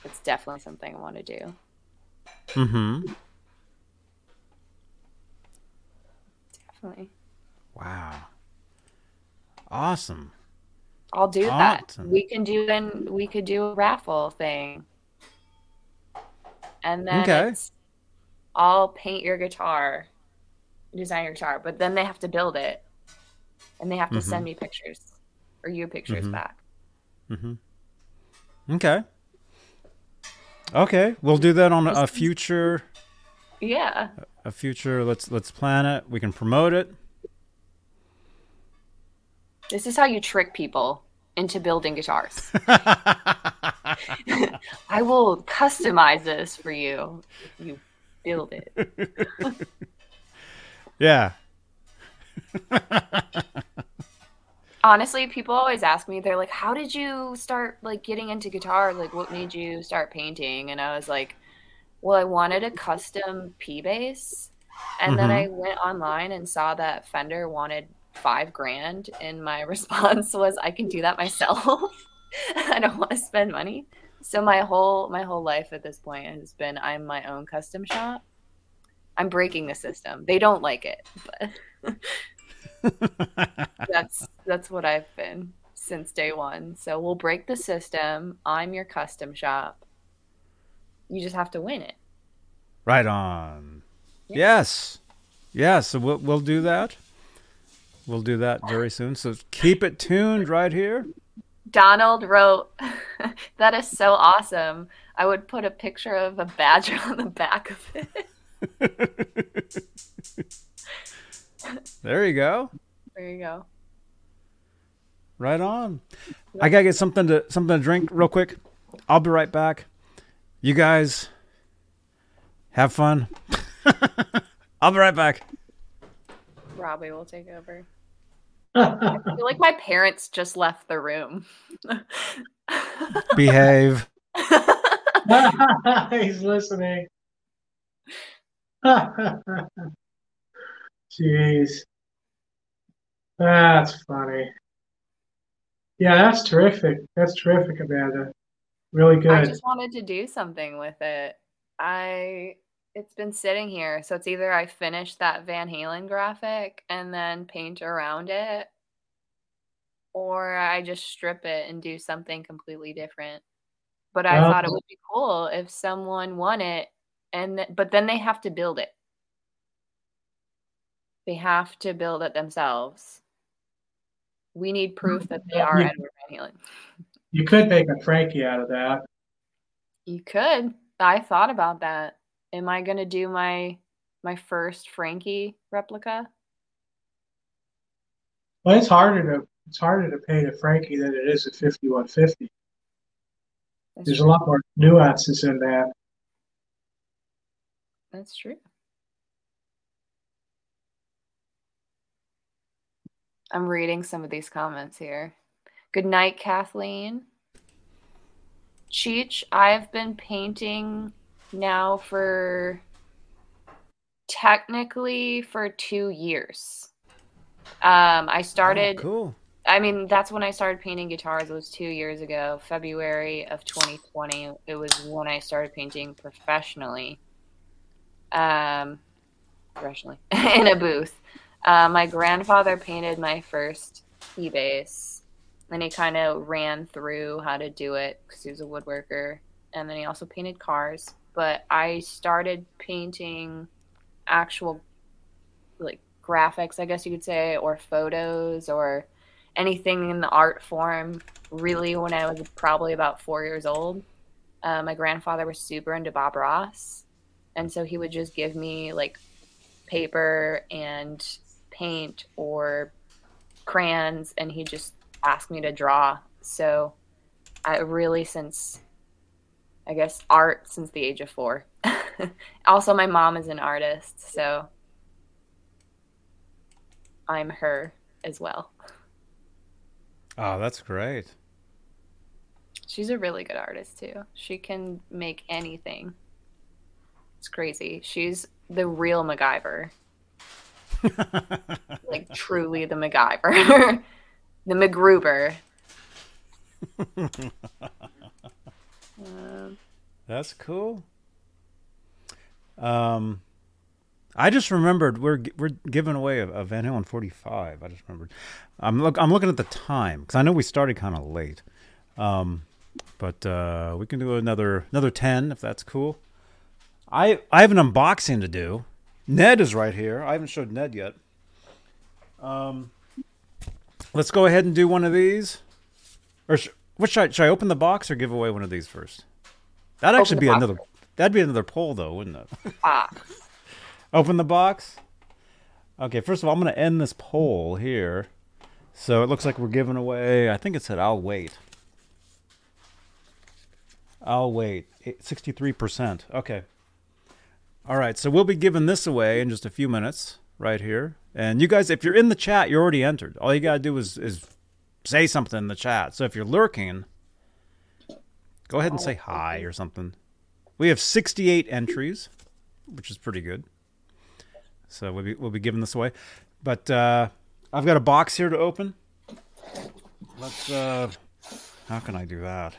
It's definitely something I want to do. Mm-hmm. Definitely. Wow. Awesome. I'll do that. We can do an we could do a raffle thing. And then Okay. I'll paint your guitar, design your guitar, but then they have to build it. And they have to Mhm. send me pictures or you pictures Mhm. back. Mm-hmm. Okay. Okay, we'll do that on a future Yeah. a future let's let's plan it. We can promote it. This is how you trick people into building guitars. I will customize this for you. if You build it. yeah. honestly people always ask me they're like how did you start like getting into guitar like what made you start painting and i was like well i wanted a custom p bass and then i mm-hmm. went online and saw that fender wanted five grand and my response was i can do that myself i don't want to spend money so my whole my whole life at this point has been i'm my own custom shop i'm breaking the system they don't like it but that's that's what I've been since day one. So we'll break the system. I'm your custom shop. You just have to win it. Right on. Yeah. Yes. Yeah, so we'll we'll do that. We'll do that very soon. So keep it tuned right here. Donald wrote, "That is so awesome. I would put a picture of a badger on the back of it." There you go. there you go. Right on. I gotta get something to something to drink real quick. I'll be right back. You guys have fun. I'll be right back. Robbie will take over. I feel like my parents just left the room. Behave. He's listening. Jeez. That's funny. Yeah, that's terrific. That's terrific, Amanda. Really good. I just wanted to do something with it. I it's been sitting here, so it's either I finish that Van Halen graphic and then paint around it, or I just strip it and do something completely different. But I thought it would be cool if someone won it, and th- but then they have to build it. They have to build it themselves. We need proof that they are You- Edward Van Halen. You could make a Frankie out of that. You could. I thought about that. Am I gonna do my my first Frankie replica? Well, it's harder to it's harder to paint a Frankie than it is a 5150. That's There's a lot more nuances in that. That's true. I'm reading some of these comments here. Good night, Kathleen. Cheech, I've been painting now for technically for two years. Um, I started Oh, cool. I mean, that's when I started painting guitars. It was two years ago, February of 2020. It was when I started painting professionally. Um, professionally in a booth. Uh, my grandfather painted my first P bass, and he kind of ran through how to do it because he was a woodworker. And then he also painted cars. But I started painting actual, like graphics, I guess you could say, or photos, or anything in the art form. Really, when I was probably about four years old. Uh, my grandfather was super into Bob Ross, and so he would just give me like paper and paint or crayons and he just asked me to draw. So i really since i guess art since the age of four. Also my mom is an artist so i'm her as well. Oh, that's great. she's a really good artist too. She can make anything. It's crazy. She's the real macgyver. Like truly the MacGyver, the MacGruber. That's cool. Um, I just remembered we're we're giving away a, a Van Halen 45. I just remembered. I'm look I'm looking at the time because I know we started kind of late. Um, but uh, we can do another another 10 if that's cool. I I have an unboxing to do. Ned is right here. I haven't showed Ned yet. Um, let's go ahead and do one of these. Or sh- what should I, should I open the box or give away one of these first? That'd Open actually be box another. That'd be another poll, though, wouldn't it? ah, Open the box. Okay, first of all, I'm going to end this poll here. So it looks like we're giving away. I think it said I'll wait. I'll wait. 63%. Okay. All right, so we'll be giving this away in just a few minutes right here. And you guys, if you're in the chat, you're already entered. All you got to do is, is say something in the chat. So if you're lurking, go ahead and say hi or something. We have 68 entries, which is pretty good. So we'll be we'll be giving this away. But uh, I've got a box here to open. Let's. Uh, how can I do that?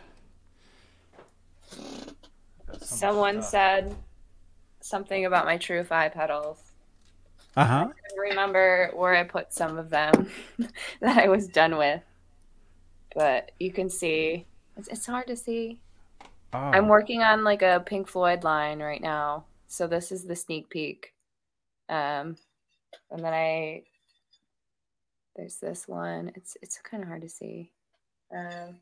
someone said something about my True Five pedals. Uh huh. I remember where I put some of them that I was done with, but you can see it's, it's hard to see. Oh. I'm working on like a Pink Floyd line right now, so this is the sneak peek. Um, and then I there's this one. It's it's kind of hard to see. Um,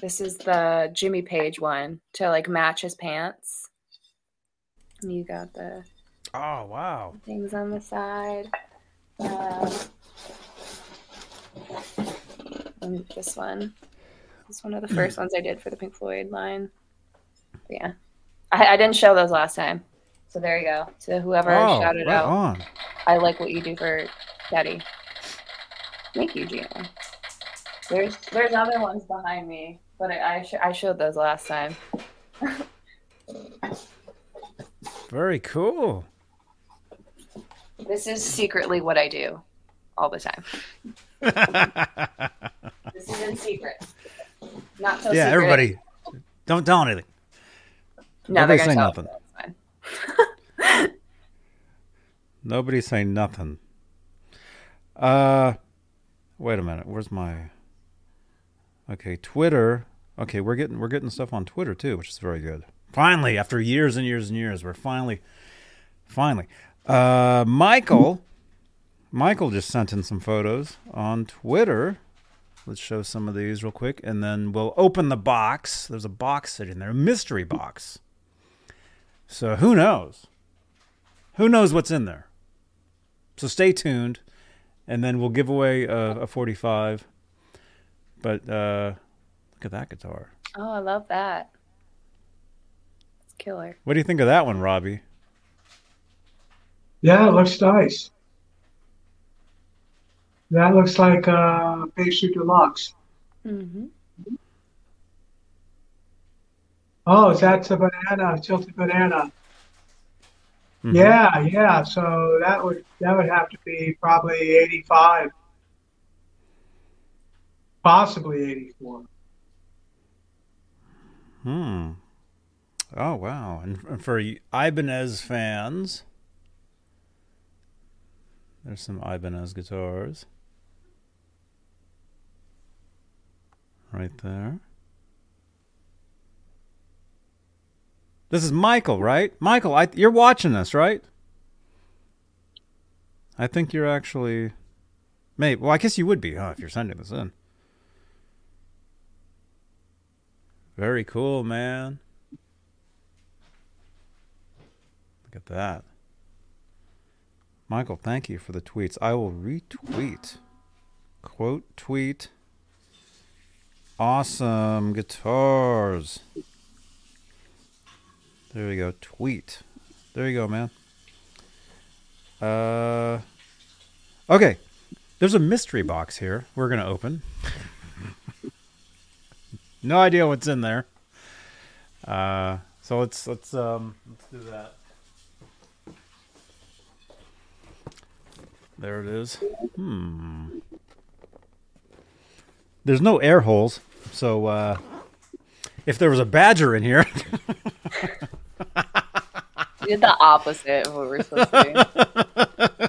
this is the Jimmy Page one to like match his pants. And you got the Oh wow. things on the side. Um, and this one. This is one of the first ones I did for the Pink Floyd line. But yeah. I, I didn't show those last time. So there you go. To whoever oh, shouted right out. on. I like what you do for Daddy. Thank you, Gina. There's there's other ones behind me, but I I, sh- I showed those last time. Very cool. This is secretly what I do all the time. This is in secret. Not so yeah, secret. everybody, don't tell anything. No, Nobody say nothing. Nobody say nothing. Uh, wait a minute. Where's my? Okay, Twitter. Okay, we're getting we're getting stuff on Twitter too, which is very good. Finally, after years and years and years, we're finally, finally. Uh, Michael, Michael just sent in some photos on Twitter. Let's show some of these real quick, and then we'll open the box. There's a box sitting there, a mystery box. So who knows? Who knows what's in there? So stay tuned, and then we'll give away a, a 45. But uh, look at that guitar. Oh, I love that. It's killer. What do you think of that one, Robbie? Yeah, it looks nice. That looks like a uh, Pacer Deluxe. Mm-hmm. Oh, is that the banana, tilted banana? Mhm. Yeah, yeah. So that would that would have to be probably 85, possibly 84. Hmm. Oh wow! And for Ibanez fans, there's some Ibanez guitars right there. This is Michael, right? Michael, I, you're watching this, right? I think you're actually, maybe. Well, I guess you would be, huh? If you're sending this in. Very cool, man. Look at that. Michael, thank you for the tweets. I will retweet. Quote tweet. Awesome guitars. There we go. Tweet. There you go, man. Uh Okay. There's a mystery box here we're going to open. no idea what's in there. Uh so let's let's um let's do that. There it is. Hmm. There's no air holes, so uh, if there was a badger in here, We did the opposite of what we're supposed to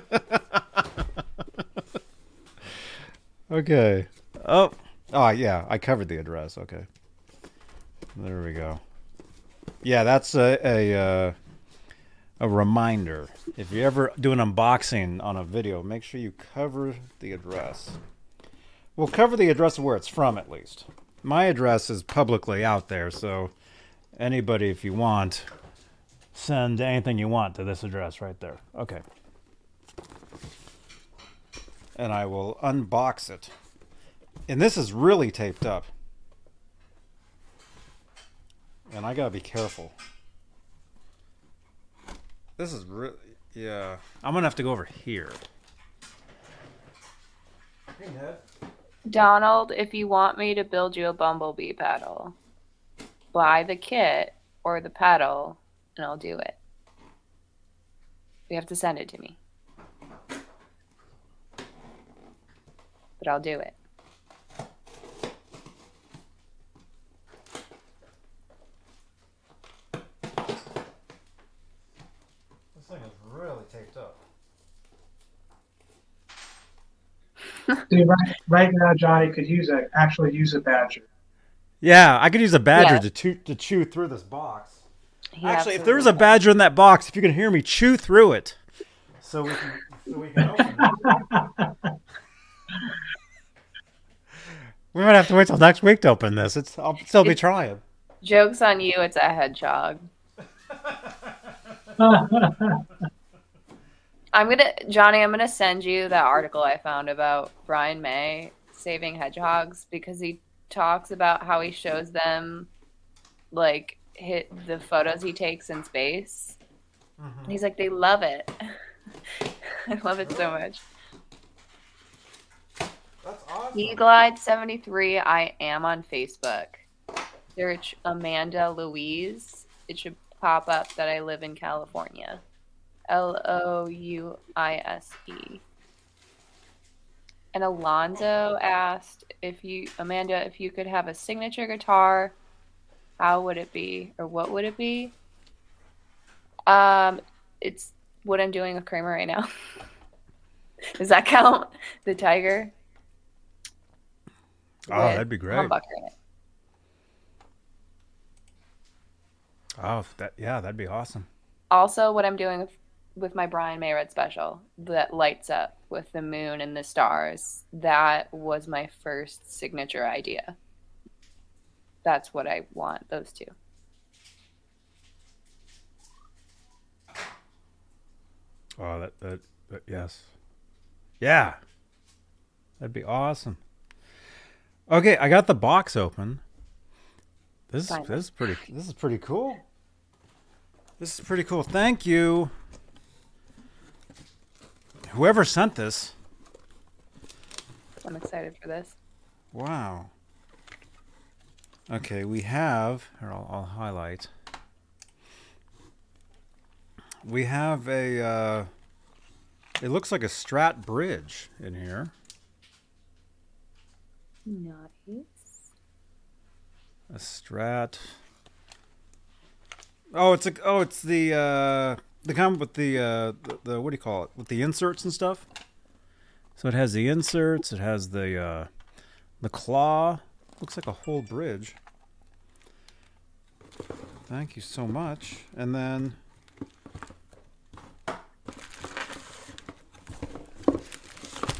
do. okay. Oh, oh yeah, I covered the address. Okay, there we go. Yeah, that's a a, uh, a reminder. If you ever do an unboxing on a video, make sure you cover the address. We'll cover the address of where it's from, at least. My address is publicly out there, so anybody, if you want, send anything you want to this address right there. Okay. And I will unbox it. And this is really taped up. And I gotta be careful. This is really, yeah. I'm gonna have to go over here. Hey, Donald, if you want me to build you a bumblebee paddle, buy the kit or the paddle, and I'll do it. You have to send it to me. But I'll do it. This thing is really taped up. See, right, right now, Johnny could use a actually use a badger. Yeah, I could use a badger Yeah. to, chew, to chew through this box. He Actually, if absolutely there was a badger in that box, if you can hear me chew through it, so we can, so we can open it. We might have to wait till next week to open this. It's I'll still be trying. Joke's on you, it's a hedgehog. I'm gonna, Johnny, I'm gonna send you that article I found about Brian May saving hedgehogs because he talks about how he shows them like hit the photos he takes in space. And he's like, they love it. I love it so much. That's awesome. He Glide 73, I am on Facebook. Search Amanda Louise. It should pop up that I live in California. L O U I S E. And Alonzo asked if you, Amanda, if you could have a signature guitar, how would it be? Or what would it be? Um, it's what I'm doing with Kramer right now. Does that count? The tiger? Oh, that'd be great. humbucker in it. Oh, that yeah, that'd be awesome. Also, what I'm doing with, with my Brian May Red Special that lights up with the moon and the stars, that was my first signature idea. That's what I want, those two. Oh, that, that, that yes, yeah, that'd be awesome. Okay, I got the box open. This is this is pretty this is pretty cool. This is pretty cool. Thank you. Whoever sent this. I'm excited for this. Wow. Okay, we have. or I'll, I'll highlight. we have a. Uh, it looks like a Strat bridge in here. Nice. A Strat. Oh, it's a. Oh, it's the. Uh, the kind with the, uh, the the what do you call it? With the inserts and stuff. So it has the inserts. It has the uh, the claw. Looks like a whole bridge. Thank you so much. And then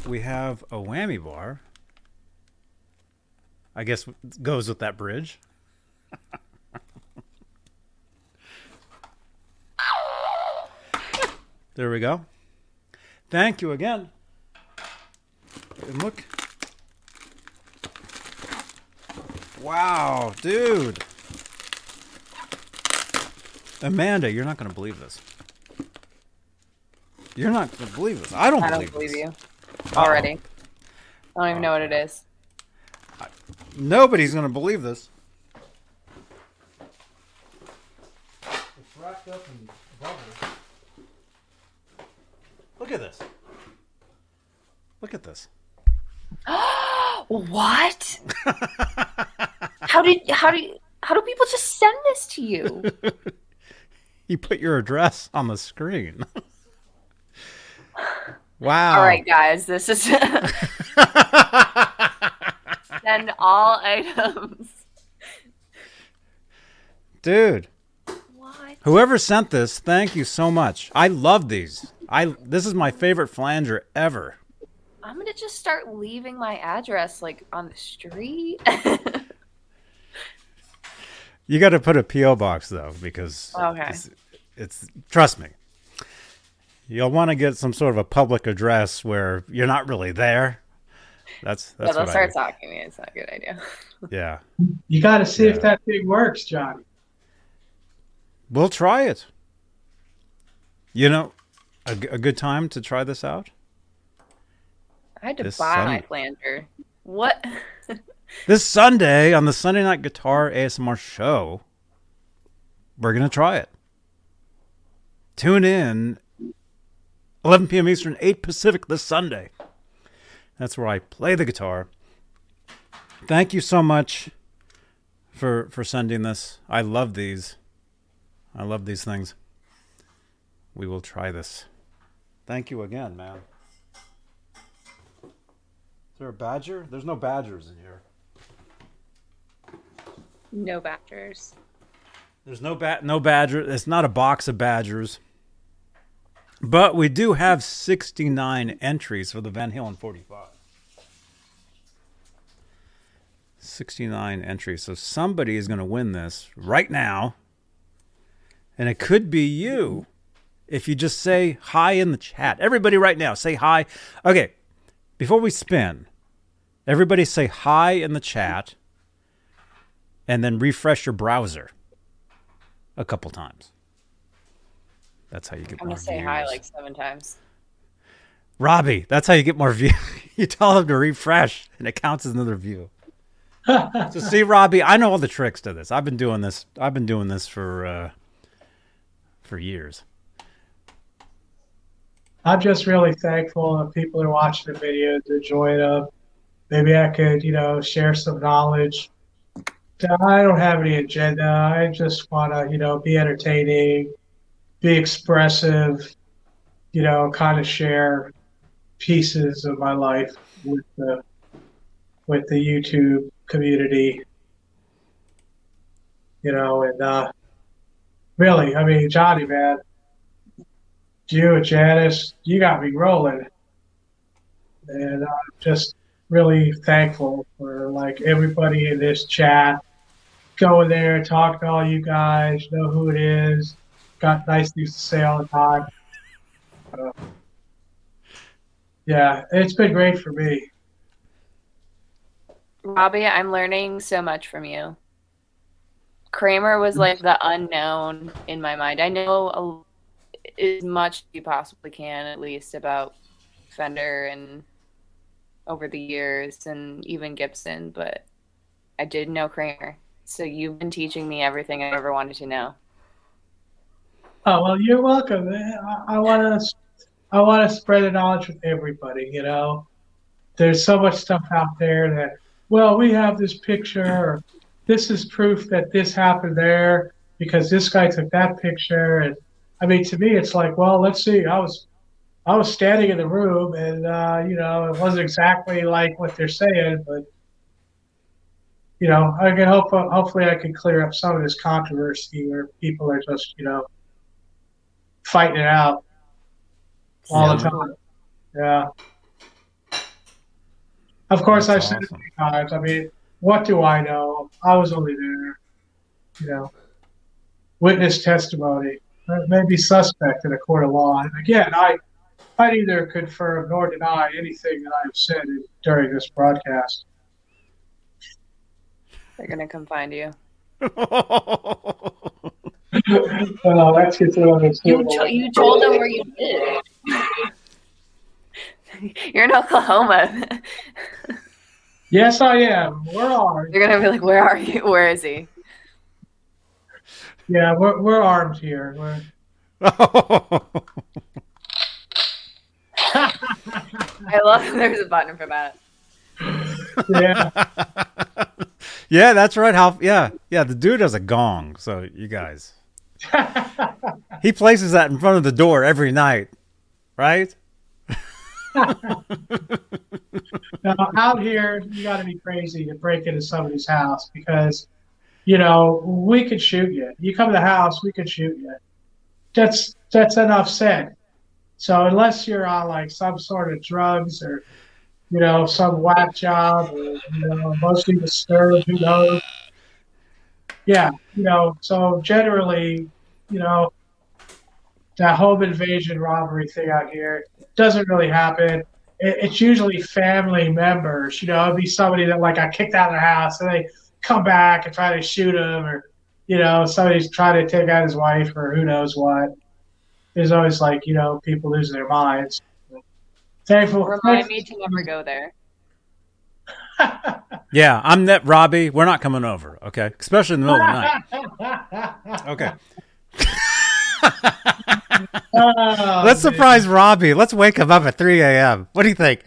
we have a whammy bar. I guess goes with that bridge. there we go. Thank you again. And look. Wow, dude. Amanda, you're not going to believe this. You're not going to believe this. I don't I believe don't believe this. you already. I don't even know what it is. Nobody's going to believe this. It's wrapped up in bubbles. Look at this. Look at this. Oh what? how did how do you, how do people just send this to you? You put your address on the screen. wow. All right, guys, this is send all items. Dude, What? whoever sent this, thank you so much. I love these. I this is my favorite flanger ever. I'm gonna just start leaving my address like on the street. You got to put a PO box though because Okay. it's, it's trust me. You'll want to get some sort of a public address where you're not really there. That's yeah, that's they'll what I start do. talking to me. It's not a good idea. Yeah. You got to see Yeah. if that thing works, Johnny. We'll try it. You know, a, a good time to try this out. I had to This buy my Sunday. flanger. What? This Sunday on the Sunday Night Guitar ASMR show, we're going to try it. Tune in 11 p.m. Eastern, 8 Pacific this Sunday. That's where I play the guitar. Thank you so much for for sending this. I love these. I love these things. We will try this. Thank you again, man. Is there a badger? There's no badgers in here. no badgers. There's no bat, no badger. It's not a box of badgers, but we do have 69 entries for the Van Halen 45. 69 entries. So somebody is going to win this right now, and it could be you if you just say hi in the chat. Everybody, right now, say hi. Okay, before we spin, everybody say hi in the chat, and then refresh your browser a couple times. That's how you get I'm more gonna say views. hi like seven times. Robbie, that's how you get more views. you tell them to refresh, and it counts as another view. so see, Robbie, I know all the tricks to this. I've been doing this. I've been doing this for uh, for years. I'm just really thankful that people are watching the video to enjoy them. Maybe I could, you know, share some knowledge. I don't have any agenda. I just want to, you know, be entertaining, be expressive, you know, kind of share pieces of my life with the with the YouTube community. You know, and uh, really, I mean, Johnny, man, you Janice, you got me rolling. And I'm just really thankful for like everybody in this chat. Go in there, talk to all you guys, know who it is. Got nice things to say all the time. Uh, yeah, it's been great for me. Robbie, I'm learning so much from you. Kramer was like the unknown in my mind. I know a, as much as you possibly can, at least, about Fender and over the years, and even Gibson, but I didn't know Kramer. So you've been teaching me everything I ever wanted to know. Oh well, you're welcome. Eh, I want to, I want to spread the knowledge with everybody. You know, there's so much stuff out there that, well, we have this picture, or this is proof that this happened there because this guy took that picture, and I mean, to me, it's like, well, let's see. I was, I was standing in the room, and uh, you know, it wasn't exactly like what they're saying, but you know, I can hope. Hopefully, I can clear up some of this controversy where people are just, you know, fighting it out all yeah. the time. Yeah. Of course, That's I've awesome. said it many times. I mean, what do I know? I was only there. You know, witness testimony it may be suspect in a court of law. And again, I, I neither confirm nor deny anything that I have said during this broadcast. They're gonna come find you. well, that's just what you, to- you told them where you live. You're in Oklahoma. yes, I am. Where are you? You're gonna be like, where are you? Where is he? Yeah, we're we're armed here. We're... I love there's a button for that. Yeah. yeah, that's right. How? Yeah, yeah. The dude has a gong. So you guys, he places that in front of the door every night, right? now, out here, you got to be crazy to break into somebody's house because, you know, we could shoot you. You come to the house, we could shoot you. That's that's enough said. So unless you're on like some sort of drugs or you know, some whack job or, you know, mostly disturbed, who knows. Yeah, you know, so generally, you know, that home invasion robbery thing out here doesn't really happen. It, it's usually family members, you know, it'd be somebody that like got kicked out of the house and they come back and try to shoot him or, you know, somebody's trying to take out his wife or who knows what. There's always like, you know, people losing their minds. Thankful. Remind me to never go there. yeah, I'm net Robbie. We're not coming over, okay? Especially in the middle of the night. Okay. oh, Let's surprise. Robbie. Let's wake him up at 3 a.m. What do you think?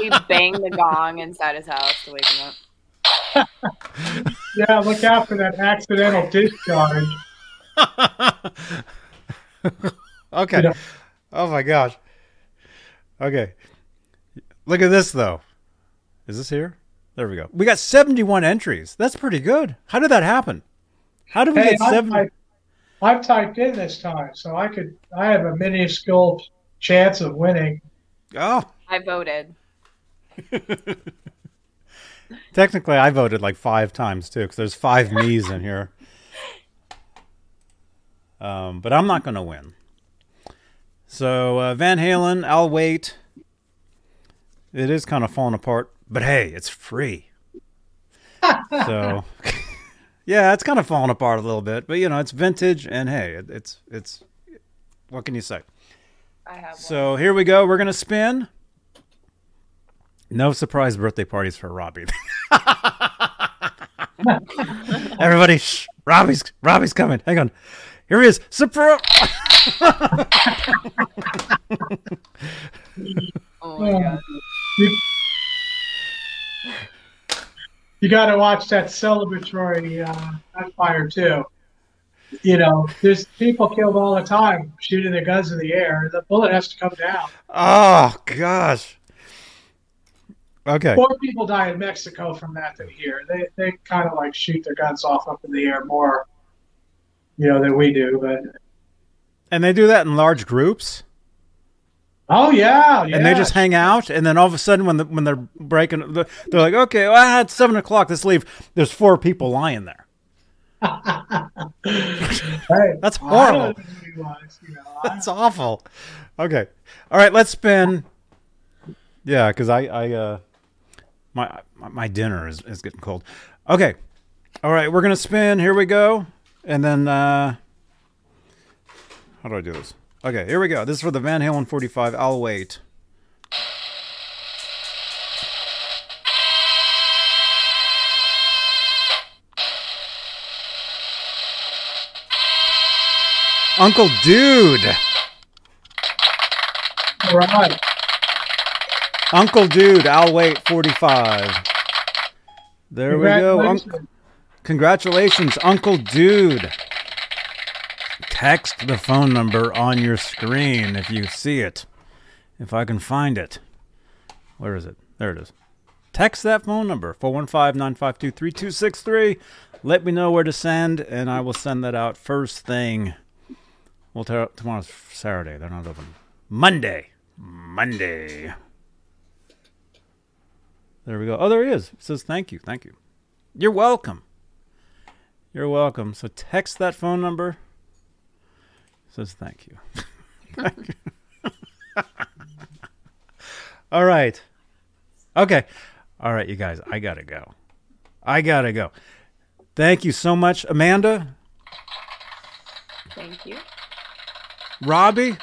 we bang the gong inside his house to wake him up. Yeah, look out for that accidental discharge. okay. You know. Oh my gosh. Okay. Look at this though. Is this here? There we go. We got 71 entries. That's pretty good. How did that happen? How did we hey, get 70? I've, I've typed in this time, so I could. I have a minuscule chance of winning. Oh. I voted. Technically, I voted like five times too, because there's five me's in here. Um, but I'm not going to win. So uh, Van Halen, I'll wait. It is kind of falling apart, but hey, it's free. so yeah, it's kind of falling apart a little bit, but you know, it's vintage, and hey, it, it's it's what can you say? I have. So here we go. We're gonna spin. No surprise birthday parties for Robbie. Everybody, shh, Robbie's Robbie's coming. Hang on. Here he is. Surprise! oh my god. You, you got to watch that celebratory uh, fire too. You know, there's people killed all the time shooting their guns in the air. The bullet has to come down. Oh gosh. Okay. More people die in Mexico from that than here. They they kind of like shoot their guns off up in the air more, you know, than we do. But and they do that in large groups. Oh yeah, yeah, and they just hang out, and then all of a sudden, when the, when they're breaking, they're like, "Okay, well, I had seven o'clock. Let's leave." There's four people lying there. hey, That's horrible. Was, you know, That's awful. Okay, all right, let's spin. Yeah, because I, I, uh, my my dinner is is getting cold. Okay, all right, we're gonna spin. Here we go, and then. uh how do I do this? Okay, here we go. This is for the Van Halen 45. I'll wait. Uncle Dude. All right. Uncle Dude, I'll wait 45. There we go. Un- Congratulations. Uncle Dude. Text the phone number on your screen if you see it. If I can find it. Where is it? There it is. Text that phone number, 415 952 3263. Let me know where to send, and I will send that out first thing. Well, t- tomorrow's Saturday. They're not open. Monday. Monday. There we go. Oh, there he is. It says thank you. Thank you. You're welcome. You're welcome. So text that phone number. It says thank you. Thank you. All right. Okay. All right, you guys. I gotta go. I gotta go. Thank you so much, Amanda, Thank you. Robbie.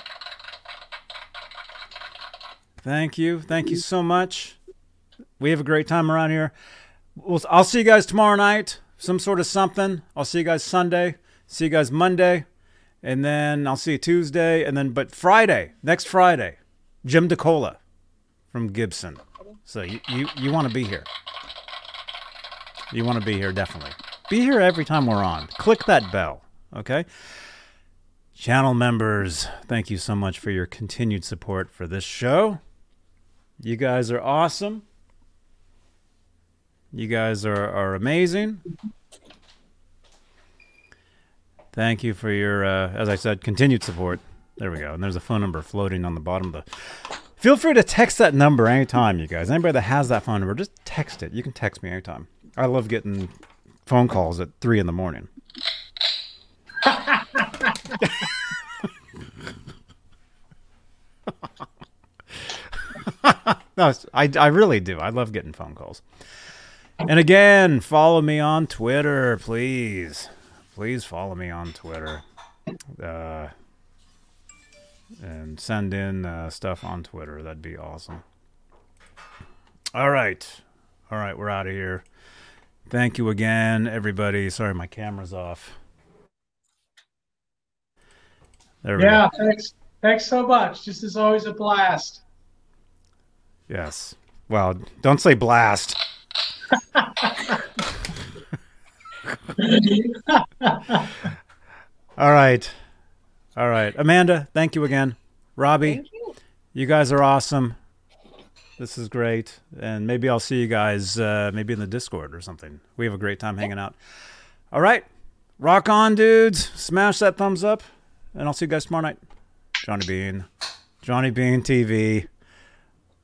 Thank you. Thank you so much. We have a great time around here. We'll, I'll see you guys tomorrow night. Some sort of something. I'll see you guys Sunday. See you guys Monday. And then I'll see you Tuesday. And then, but Friday, next Friday, Jim DeCola from Gibson. So you, you, you want to be here. You want to be here, definitely. Be here every time we're on. Click that bell, okay? Channel members, thank you so much for your continued support for this show. You guys are awesome. You guys are, are amazing. Thank you for your, uh, as I said, continued support. There we go. And there's a phone number floating on the bottom of the. Feel free to text that number anytime, you guys. Anybody that has that phone number, just text it. You can text me anytime. I love getting phone calls at three in the morning. no, I, I really do. I love getting phone calls. And again, follow me on Twitter, please. Please follow me on Twitter. Uh, and send in uh, stuff on Twitter. That'd be awesome. All right. All right, we're out of here. Thank you again, everybody. Sorry, my camera's off. There we Yeah, go. thanks. Thanks so much. This is always a blast. Yes. Well, don't say blast. All right. All right. Amanda, thank you again. Robbie, you. you guys are awesome. This is great. And maybe I'll see you guys uh, maybe in the Discord or something. We have a great time hanging out. All right. Rock on, dudes. Smash that thumbs up. And I'll see you guys tomorrow night. Johnny Bean. Johnny Bean TV.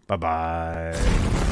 Bye bye.